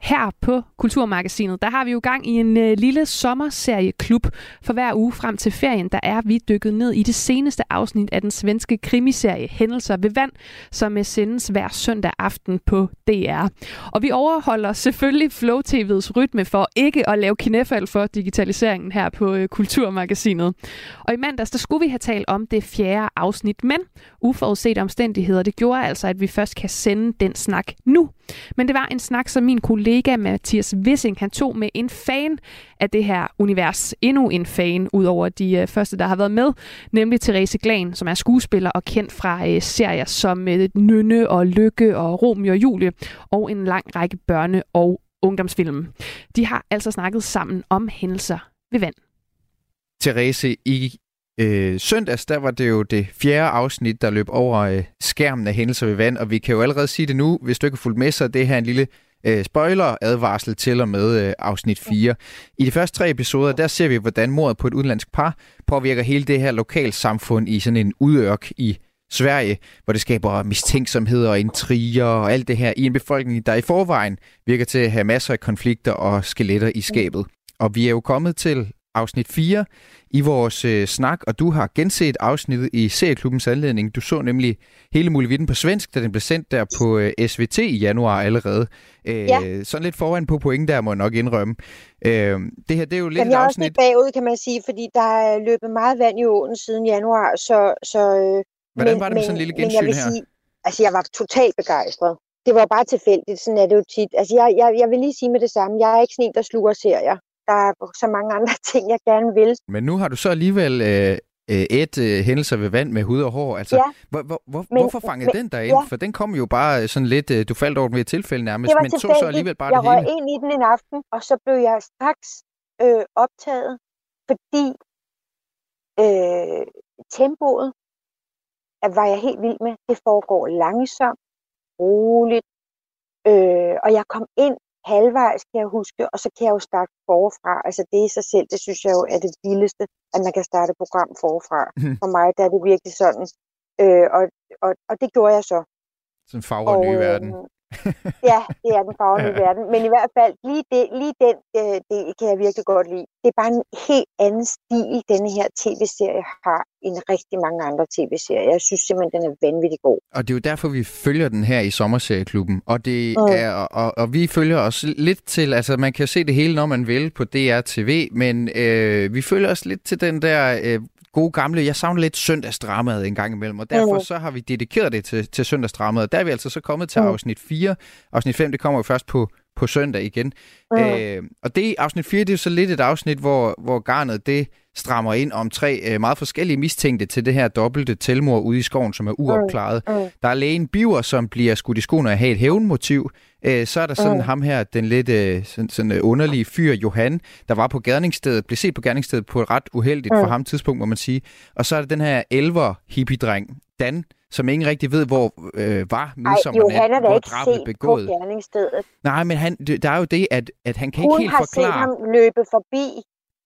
Her på Kulturmagasinet, der har vi jo gang i en øh, lille sommerserieklub. For hver uge frem til ferien, der er vi dykket ned i det seneste afsnit af den svenske krimiserie Hændelser ved vand, som øh, sendes hver søndag aften på DR. Og vi overholder selvfølgelig Flow TV's rytme for ikke at lave knæfald for digitaliseringen her på øh, Kulturmagasinet. Og i mandags, der skulle vi have talt om det fjerde afsnit, men uforudsete omstændigheder, det gjorde altså, at vi først kan sende den snak nu. Men det var en snak, som min kollega Mathias Wissing, han tog med en fan af det her univers. Endnu en fan, ud over de øh, første, der har været med, nemlig Therese Glan, som er skuespiller og kendt fra øh, serier som øh, Nynne og Lykke og Romeo og Julie, og en lang række børne- og ungdomsfilm. De har altså snakket sammen om hændelser ved vand.
Therese, i øh, søndags, der var det jo det fjerde afsnit, der løb over øh, skærmen af hændelser ved vand, og vi kan jo allerede sige det nu, hvis du ikke har fulgt med, så det her en lille øh, spoiler-advarsel til og med øh, afsnit 4. I de første tre episoder, der ser vi, hvordan mordet på et udenlandsk par påvirker hele det her lokalsamfund i sådan en udørk i Sverige, hvor det skaber mistænksomhed og intriger og alt det her i en befolkning, der i forvejen virker til at have masser af konflikter og skeletter i skabet. Og vi er jo kommet til afsnit 4 i vores øh, snak, og du har genset afsnittet i serieklubbens anledning. Du så nemlig hele muligheden på svensk, da den blev sendt der på øh, SVT i januar allerede. Øh,
Ja.
Sådan lidt foran på point der, må jeg nok indrømme. Øh, det her, det er jo lidt
Jamen,
et
jeg er også lidt bagud, kan man sige, fordi der er løbet meget vand i åen siden januar, så... så øh,
Hvordan var det med sådan en lille
men
gensyn
vil
her?
Sige, altså, jeg var totalt begejstret. Det var bare tilfældigt, sådan er det jo tit. Altså, jeg, jeg, jeg vil lige sige med det samme, jeg er ikke sådan en, der sluger serier. Der er så mange andre ting, jeg gerne vil.
Men nu har du så alligevel øh, øh, et øh, hændelser ved vand med hud og hår. Altså,
Ja.
hvor, hvor, hvor,
Men-
hvorfor fangede
men-
den der ind?
ja.
For den kom jo bare sådan lidt... Øh, du faldt over den ved et tilfælde nærmest, men så så alligevel bare
jeg
det
røg
hele.
ind i den en aften, og så blev jeg straks øh, optaget, fordi øh, tempoet at var jeg helt vild med. Det foregår langsomt, roligt, øh, og jeg kom ind halvvejs, kan jeg huske, og så kan jeg jo starte forfra. Altså det i sig selv, det synes jeg jo er det vildeste, at man kan starte et program forfra. For mig der er det virkelig sådan. Øh, og, og, og det gjorde jeg så.
Sådan farver og, nye
øh,
verden.
ja, det er den farvelige
Ja.
verden. Men i hvert fald, lige, det, lige den øh, del kan jeg virkelig godt lide. Det er bare en helt anden stil, denne her tv-serie har, end rigtig mange andre tv-serier. Jeg synes simpelthen, den er vanvittig god.
Og det er jo derfor, vi følger den her i Sommersserieklubben. Og, det
Mm.
er, og, og vi følger os lidt til, altså man kan se det hele, når man vil på DR-TV, men øh, vi følger os lidt til den der øh, gode gamle, jeg savner lidt søndagsdramaet en gang imellem, og derfor så har vi dedikeret det til, til søndagsdramaet. Der er vi altså så kommet til
Mm.
afsnit 4. Afsnit 5, det kommer jo først på, på søndag igen.
Mm.
Øh, og det afsnit 4, det er så lidt et afsnit, hvor, hvor garnet det strammer ind om tre øh, meget forskellige mistænkte til det her dobbelte tilmord ude i skoven, som er uopklaret.
Mm. Mm.
Der er lægen Biver, som bliver skudt i skoene at have et hævnmotiv. Øh, så er der sådan
Mm.
ham her, den lidt øh, sådan, sådan øh, underlige fyr, Johan, der var på gerningsstedet, blev set på gerningsstedet på et ret uheldigt
Mm.
for ham tidspunkt, må man sige. Og så er der den her elver hippiedreng Dan, som ingen rigtig ved, hvor øh, var midsommernat,
er
hvor
ikke
drabet
set
begået.
på gerningsstedet.
Nej, men han, der er jo det, at, at han kan
Hun
ikke helt
har
forklare...
set ham løbe forbi.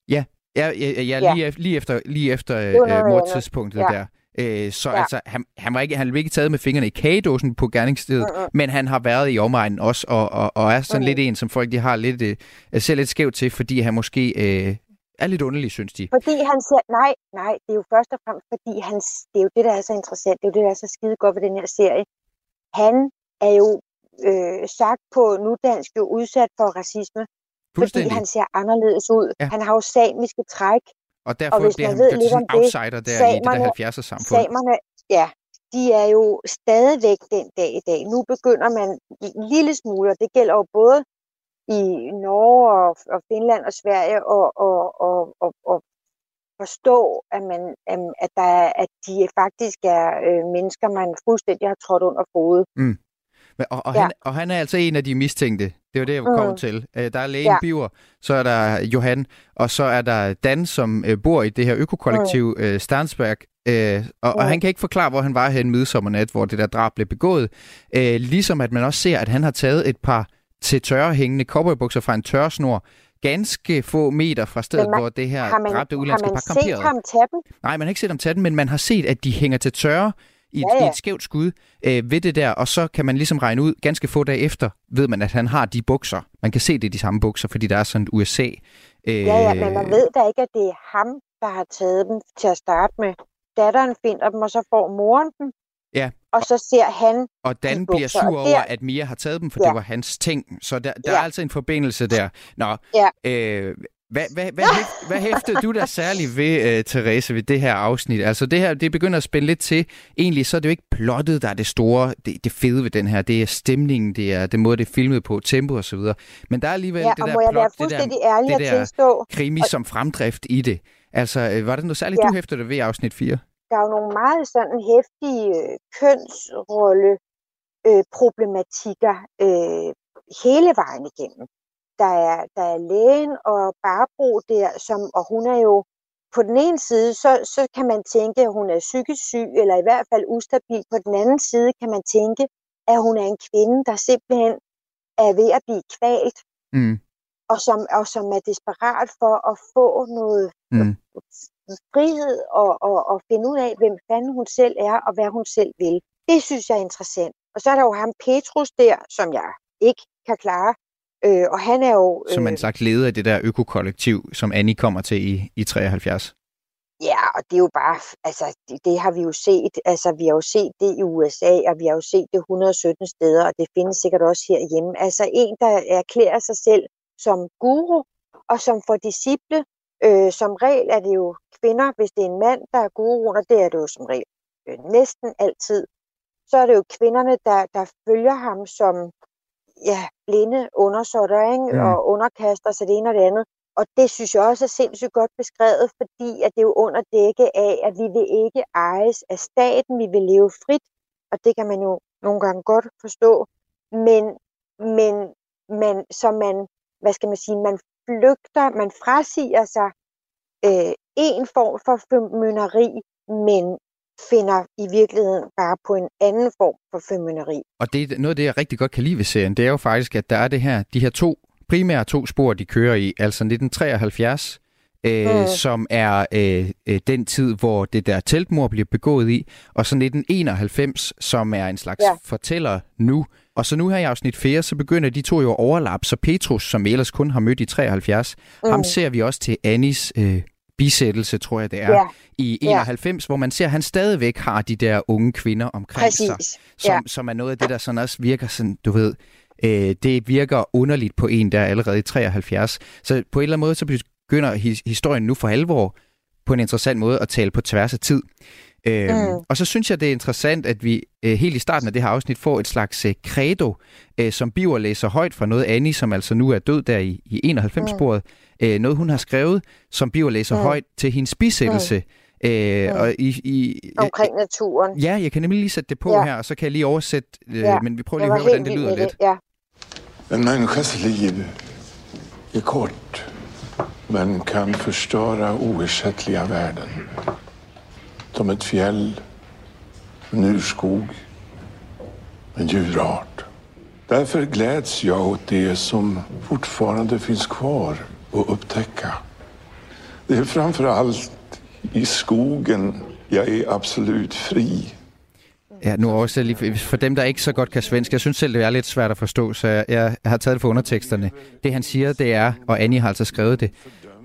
Ja, ja, ja, ja,
Ja.
Lige, lige efter, lige efter øh, mordtidspunktet
Ja.
der. Øh, så
Ja.
altså, han, han, var ikke, han blev ikke taget med fingrene i kagedåsen på gerningsstedet,
Mm-mm.
men han har været i omegnen også, og, og, og er sådan
Mm.
lidt en, som folk de har lidt, øh, ser lidt skævt til, fordi han måske øh, er lidt underlig, synes de.
Fordi han siger, nej, nej, det er jo først og fremmest, fordi han, det er jo det, der er så interessant, det er jo det, der er så skide godt ved den her serie. Han er jo øh, sagt på nudansk jo udsat for racisme, fordi han ser anderledes ud.
Ja.
Han har jo samiske træk,
Og derfor
hvis
bliver han
ved lidt
sådan en outsider der i det der
samerne-
70'er samfund.
samerne, ja, de er jo stadigvæk den dag i dag. Nu begynder man en lille smule, og det gælder jo både i Norge og, og Finland og Sverige, og, og, og, og, og forstå, at, man, at, der er, at de faktisk er øh, mennesker, man fuldstændig har trådt under fod.
Mm. Men, og, og,
Ja.
han, og han er altså en af de mistænkte. Det var det, jeg
Mm.
kom til. Øh, Der er lægen
Ja.
Biver, så er der Johan, og så er der Dan, som øh, bor i det her økokollektiv øh, Stansberg. Øh, og, og
Mm.
han kan ikke forklare, hvor han var hen midsommernat, hvor det der drab blev begået. Øh, ligesom at man også ser, at han har taget et par til tørre hængende cowboybukser fra en tørresnor, ganske få meter fra stedet,
man-
hvor det her
har man,
dræbte
har
udlandske
man
par
set
kamperede.
ham tage dem?
Nej, man har ikke set dem tage den, men man har set, at de hænger til tørre i et,
Ja, ja.
i et skævt skud øh, ved det der, og så kan man ligesom regne ud, ganske få dage efter, ved man, at han har de bukser. Man kan se, det er de samme bukser, fordi der er sådan et USA. Øh,
Ja, ja, men man ved da ikke, at det er ham, der har taget dem til at starte med. Datteren finder dem, og så får moren dem,
Ja,
og så ser han
og Dan bliver sur over,
der-
at Mia har taget dem, for
Ja.
det var hans ting. Så der, der
Ja.
er altså en forbindelse der. Nå,
Ja.
øh, hvad, hvad, hvad, hvad hæftede du der særligt ved, uh, Therese, ved det her afsnit? Altså det her, det begynder at spænde lidt til. Egentlig så er det jo ikke plottet, der er det store, det, det fede ved den her. Det er stemningen, det er den måde, det er filmet på, tempo og så videre. Men der er alligevel
Ja,
det der plot, det der, det der
tilstå,
krimi
og-
som fremdrift i det. Altså, øh, var det noget særligt,
Ja.
du hæftede ved afsnit 4?
Der er jo nogle meget sådan hæftige øh, kønsrolle øh, problematikker øh, hele vejen igennem. Der er, der er lægen og Barbro der, som, og hun er jo på den ene side, så, så kan man tænke, at hun er psykisk syg, eller i hvert fald ustabil. På den anden side kan man tænke, at hun er en kvinde, der simpelthen er ved at blive kvalt,
Mm.
og som, og som er desperat for at få noget
Mm.
Frihed og, og, og finde ud af, hvem fanden hun selv er og hvad hun selv vil. Det synes jeg er interessant. Og så er der jo ham Petrus der, som jeg ikke kan klare. Øh, og han er jo...
Som en slags leder af det der økokollektiv, som Annie kommer til i, i 73.
Ja, og det er jo bare, altså det, det har vi jo set, altså vi har jo set det i USA, og vi har jo set det 117 steder, og det findes sikkert også herhjemme. Altså en, der erklærer sig selv som guru, og som får disciple, øh, som regel er det jo kvinder, hvis det er en mand, der er guruen, og det er det jo som regel øh, næsten altid, så er det jo kvinderne, der, der følger ham som ja, blinde undersåtter, ikke?
Mm.
og underkaster sig det ene og det andet. Og det synes jeg også er sindssygt godt beskrevet, fordi at det er jo under dække af, at vi vil ikke ejes af staten, vi vil leve frit, og det kan man jo nogle gange godt forstå. Men, men man, så man, hvad skal man sige, man flygter, man frasiger sig øh, en form for formynderi, men finder i virkeligheden bare på en anden form for formynderi.
Og det er noget af det, jeg rigtig godt kan lide ved serien, det er jo faktisk, at der er det her, de her to primære to spor, de kører i, altså 1973, øh,
Mm.
som er øh, øh, den tid, hvor det der teltmord bliver begået i, og så 1991, som er en slags
Ja.
ja. fortæller nu. Og så nu her i afsnit 4, så begynder de to jo at overlappe, så Petrus, som ellers kun har mødt i 73, mm. ham ser vi også til Annis øh, bisættelse, tror jeg det er,
Ja.
i
Ja.
91, hvor man ser, at han stadigvæk har de der unge kvinder omkring sig,
Præcis.
som,
Ja.
som er noget af det, der sådan også virker sådan, du ved, øh, det virker underligt på en, der er allerede i 73. Så på en eller anden måde, så begynder his- historien nu for alvor på en interessant måde at tale på tværs af tid. Øhm,
Mm.
Og så synes jeg, det er interessant, at vi øh, helt i starten af det her afsnit får et slags øh, credo, øh, som Biver læser højt fra noget Annie, som altså nu er død der i, i 91-sporet. Øh, noget, hun har skrevet, som Biver læser
Mm.
højt til hendes bisættelse. Øh,
Mm.
og i, i,
Omkring naturen.
Ja, jeg kan nemlig lige sætte det på
Ja.
her, og så kan jeg lige oversætte, øh,
Ja,
men vi prøver
jeg
lige at høre, hvordan det lyder lidt.
Ja.
En människas liv är kort men kan förstöra oersättliga värden. Som ett fjäll, en urskog, en djurart. Därför gläds jag åt det som fortfarande finns kvar att upptäcka. Det är framför allt i skogen jag är absolut fri.
Ja, nu også lige for- dem, der ikke så godt kan svensk. Jeg synes selv, det er lidt svært at forstå, så jeg, jeg har taget det for underteksterne. Det han siger, det er, og Annie har altså skrevet det,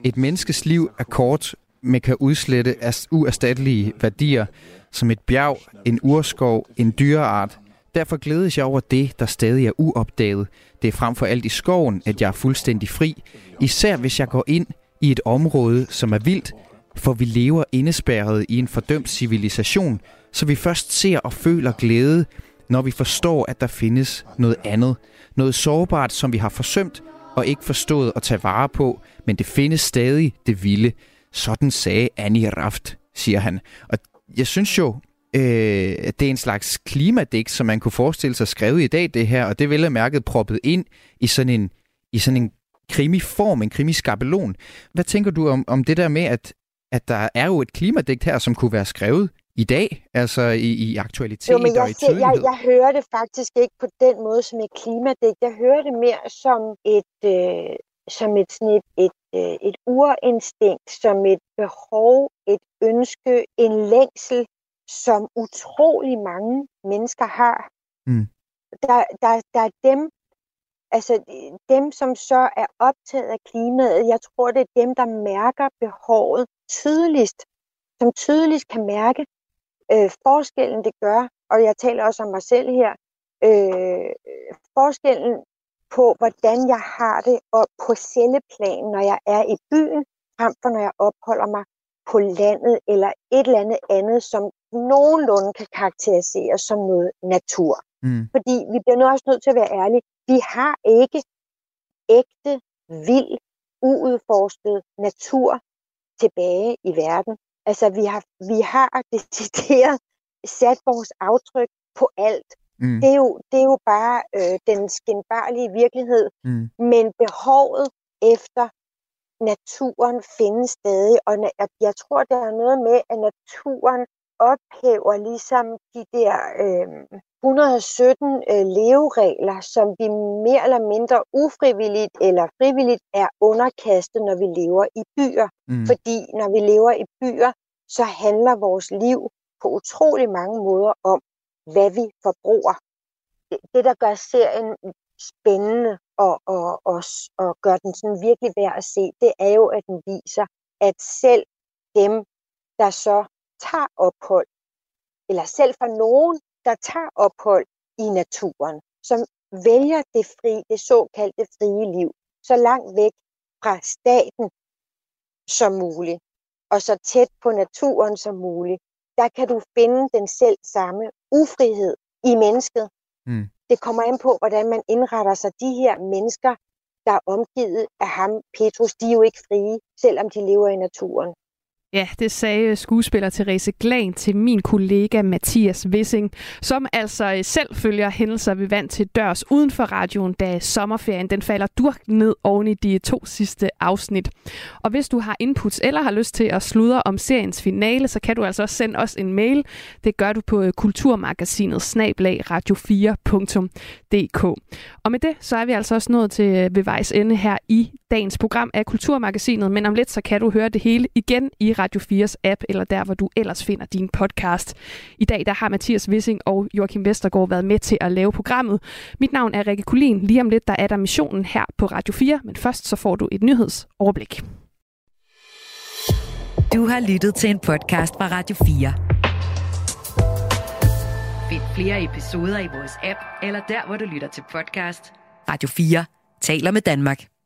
et menneskes liv er kort, men kan udslette uerstattelige værdier, som et bjerg, en urskov, en dyreart. Derfor glædes jeg over det, der stadig er uopdaget. Det er frem for alt i skoven, at jeg er fuldstændig fri. Især hvis jeg går ind i et område, som er vildt, for vi lever indespærret i en fordømt civilisation, så vi først ser og føler glæde, når vi forstår, at der findes noget andet. Noget sårbart, som vi har forsømt og ikke forstået at tage vare på, men det findes stadig det vilde. Sådan sagde Annie Raft, siger han. Og jeg synes jo, øh, det er en slags klimadigt, som man kunne forestille sig skrevet i dag, det her, og det vil jeg mærket proppet ind i sådan en, i sådan en krimiform, en krimiskabelon. Hvad tænker du om, om det der med, at, at der er jo et klimadigt her, som kunne være skrevet i dag, altså i, i aktualitet
Jo, men jeg,
og i
ser, jeg, jeg hører det faktisk ikke på den måde som et klimadigt. Jeg hører det mere som et, øh, som et, sådan et, et, øh, et urinstinkt, som et behov, et ønske, en længsel, som utrolig mange mennesker har.
Mm.
Der, der, der er dem, altså dem, som så er optaget af klimaet, jeg tror, det er dem, der mærker behovet tydeligst, som tydeligst kan mærke, øh, forskellen det gør, og jeg taler også om mig selv her, øh, forskellen på, hvordan jeg har det og på celleplan, når jeg er i byen, frem for når jeg opholder mig på landet eller et eller andet andet, som nogenlunde kan karakteriseres som noget natur.
Mm.
Fordi vi bliver nu også nødt til at være ærlige. Vi har ikke ægte, vild, uudforsket natur tilbage i verden. Altså, vi har, vi har decideret sat vores aftryk på alt.
Mm.
Det, er jo, det er jo bare øh, den skinbarlige virkelighed.
Mm.
Men behovet efter naturen findes stadig, og jeg tror, der er noget med, at naturen ophæver ligesom de der øh, 117 øh, leveregler, som vi mere eller mindre ufrivilligt eller frivilligt er underkastet, når vi lever i byer.
Mm.
Fordi når vi lever i byer, så handler vores liv på utrolig mange måder om, hvad vi forbruger. Det, det der gør serien spændende og, og, og, og gør den sådan virkelig værd at se, det er jo, at den viser, at selv dem, der så tager ophold, eller selv for nogen, der tager ophold i naturen, som vælger det fri, det såkaldte frie liv, så langt væk fra staten som muligt, og så tæt på naturen som muligt, der kan du finde den selv samme ufrihed i mennesket.
Mm.
Det kommer an på, hvordan man indretter sig. De her mennesker, der er omgivet af ham, Petrus, de er jo ikke frie, selvom de lever i naturen.
Ja, det sagde skuespiller Therese Glan til min kollega Mathias Wissing, som altså selv følger hændelser ved vand til dørs uden for radioen, da sommerferien den falder durk ned oven i de to sidste afsnit. Og hvis du har inputs eller har lyst til at sludre om seriens finale, så kan du altså også sende os en mail. Det gør du på kulturmagasinet snablag radio4.dk. Og med det, så er vi altså også nået til øh, ved vejs ende her i dagens program af Kulturmagasinet, men om lidt så kan du høre det hele igen i Radio 4's app, eller der, hvor du ellers finder din podcast. I dag der har Mathias Wissing og Joachim Vestergaard været med til at lave programmet. Mit navn er Rikke Kulin. Lige om lidt, der er der missionen her på Radio 4, men først så får du et nyhedsoverblik.
Du har lyttet til en podcast fra Radio 4. Find flere episoder i vores app, eller der, hvor du lytter til podcast. Radio 4 taler med Danmark.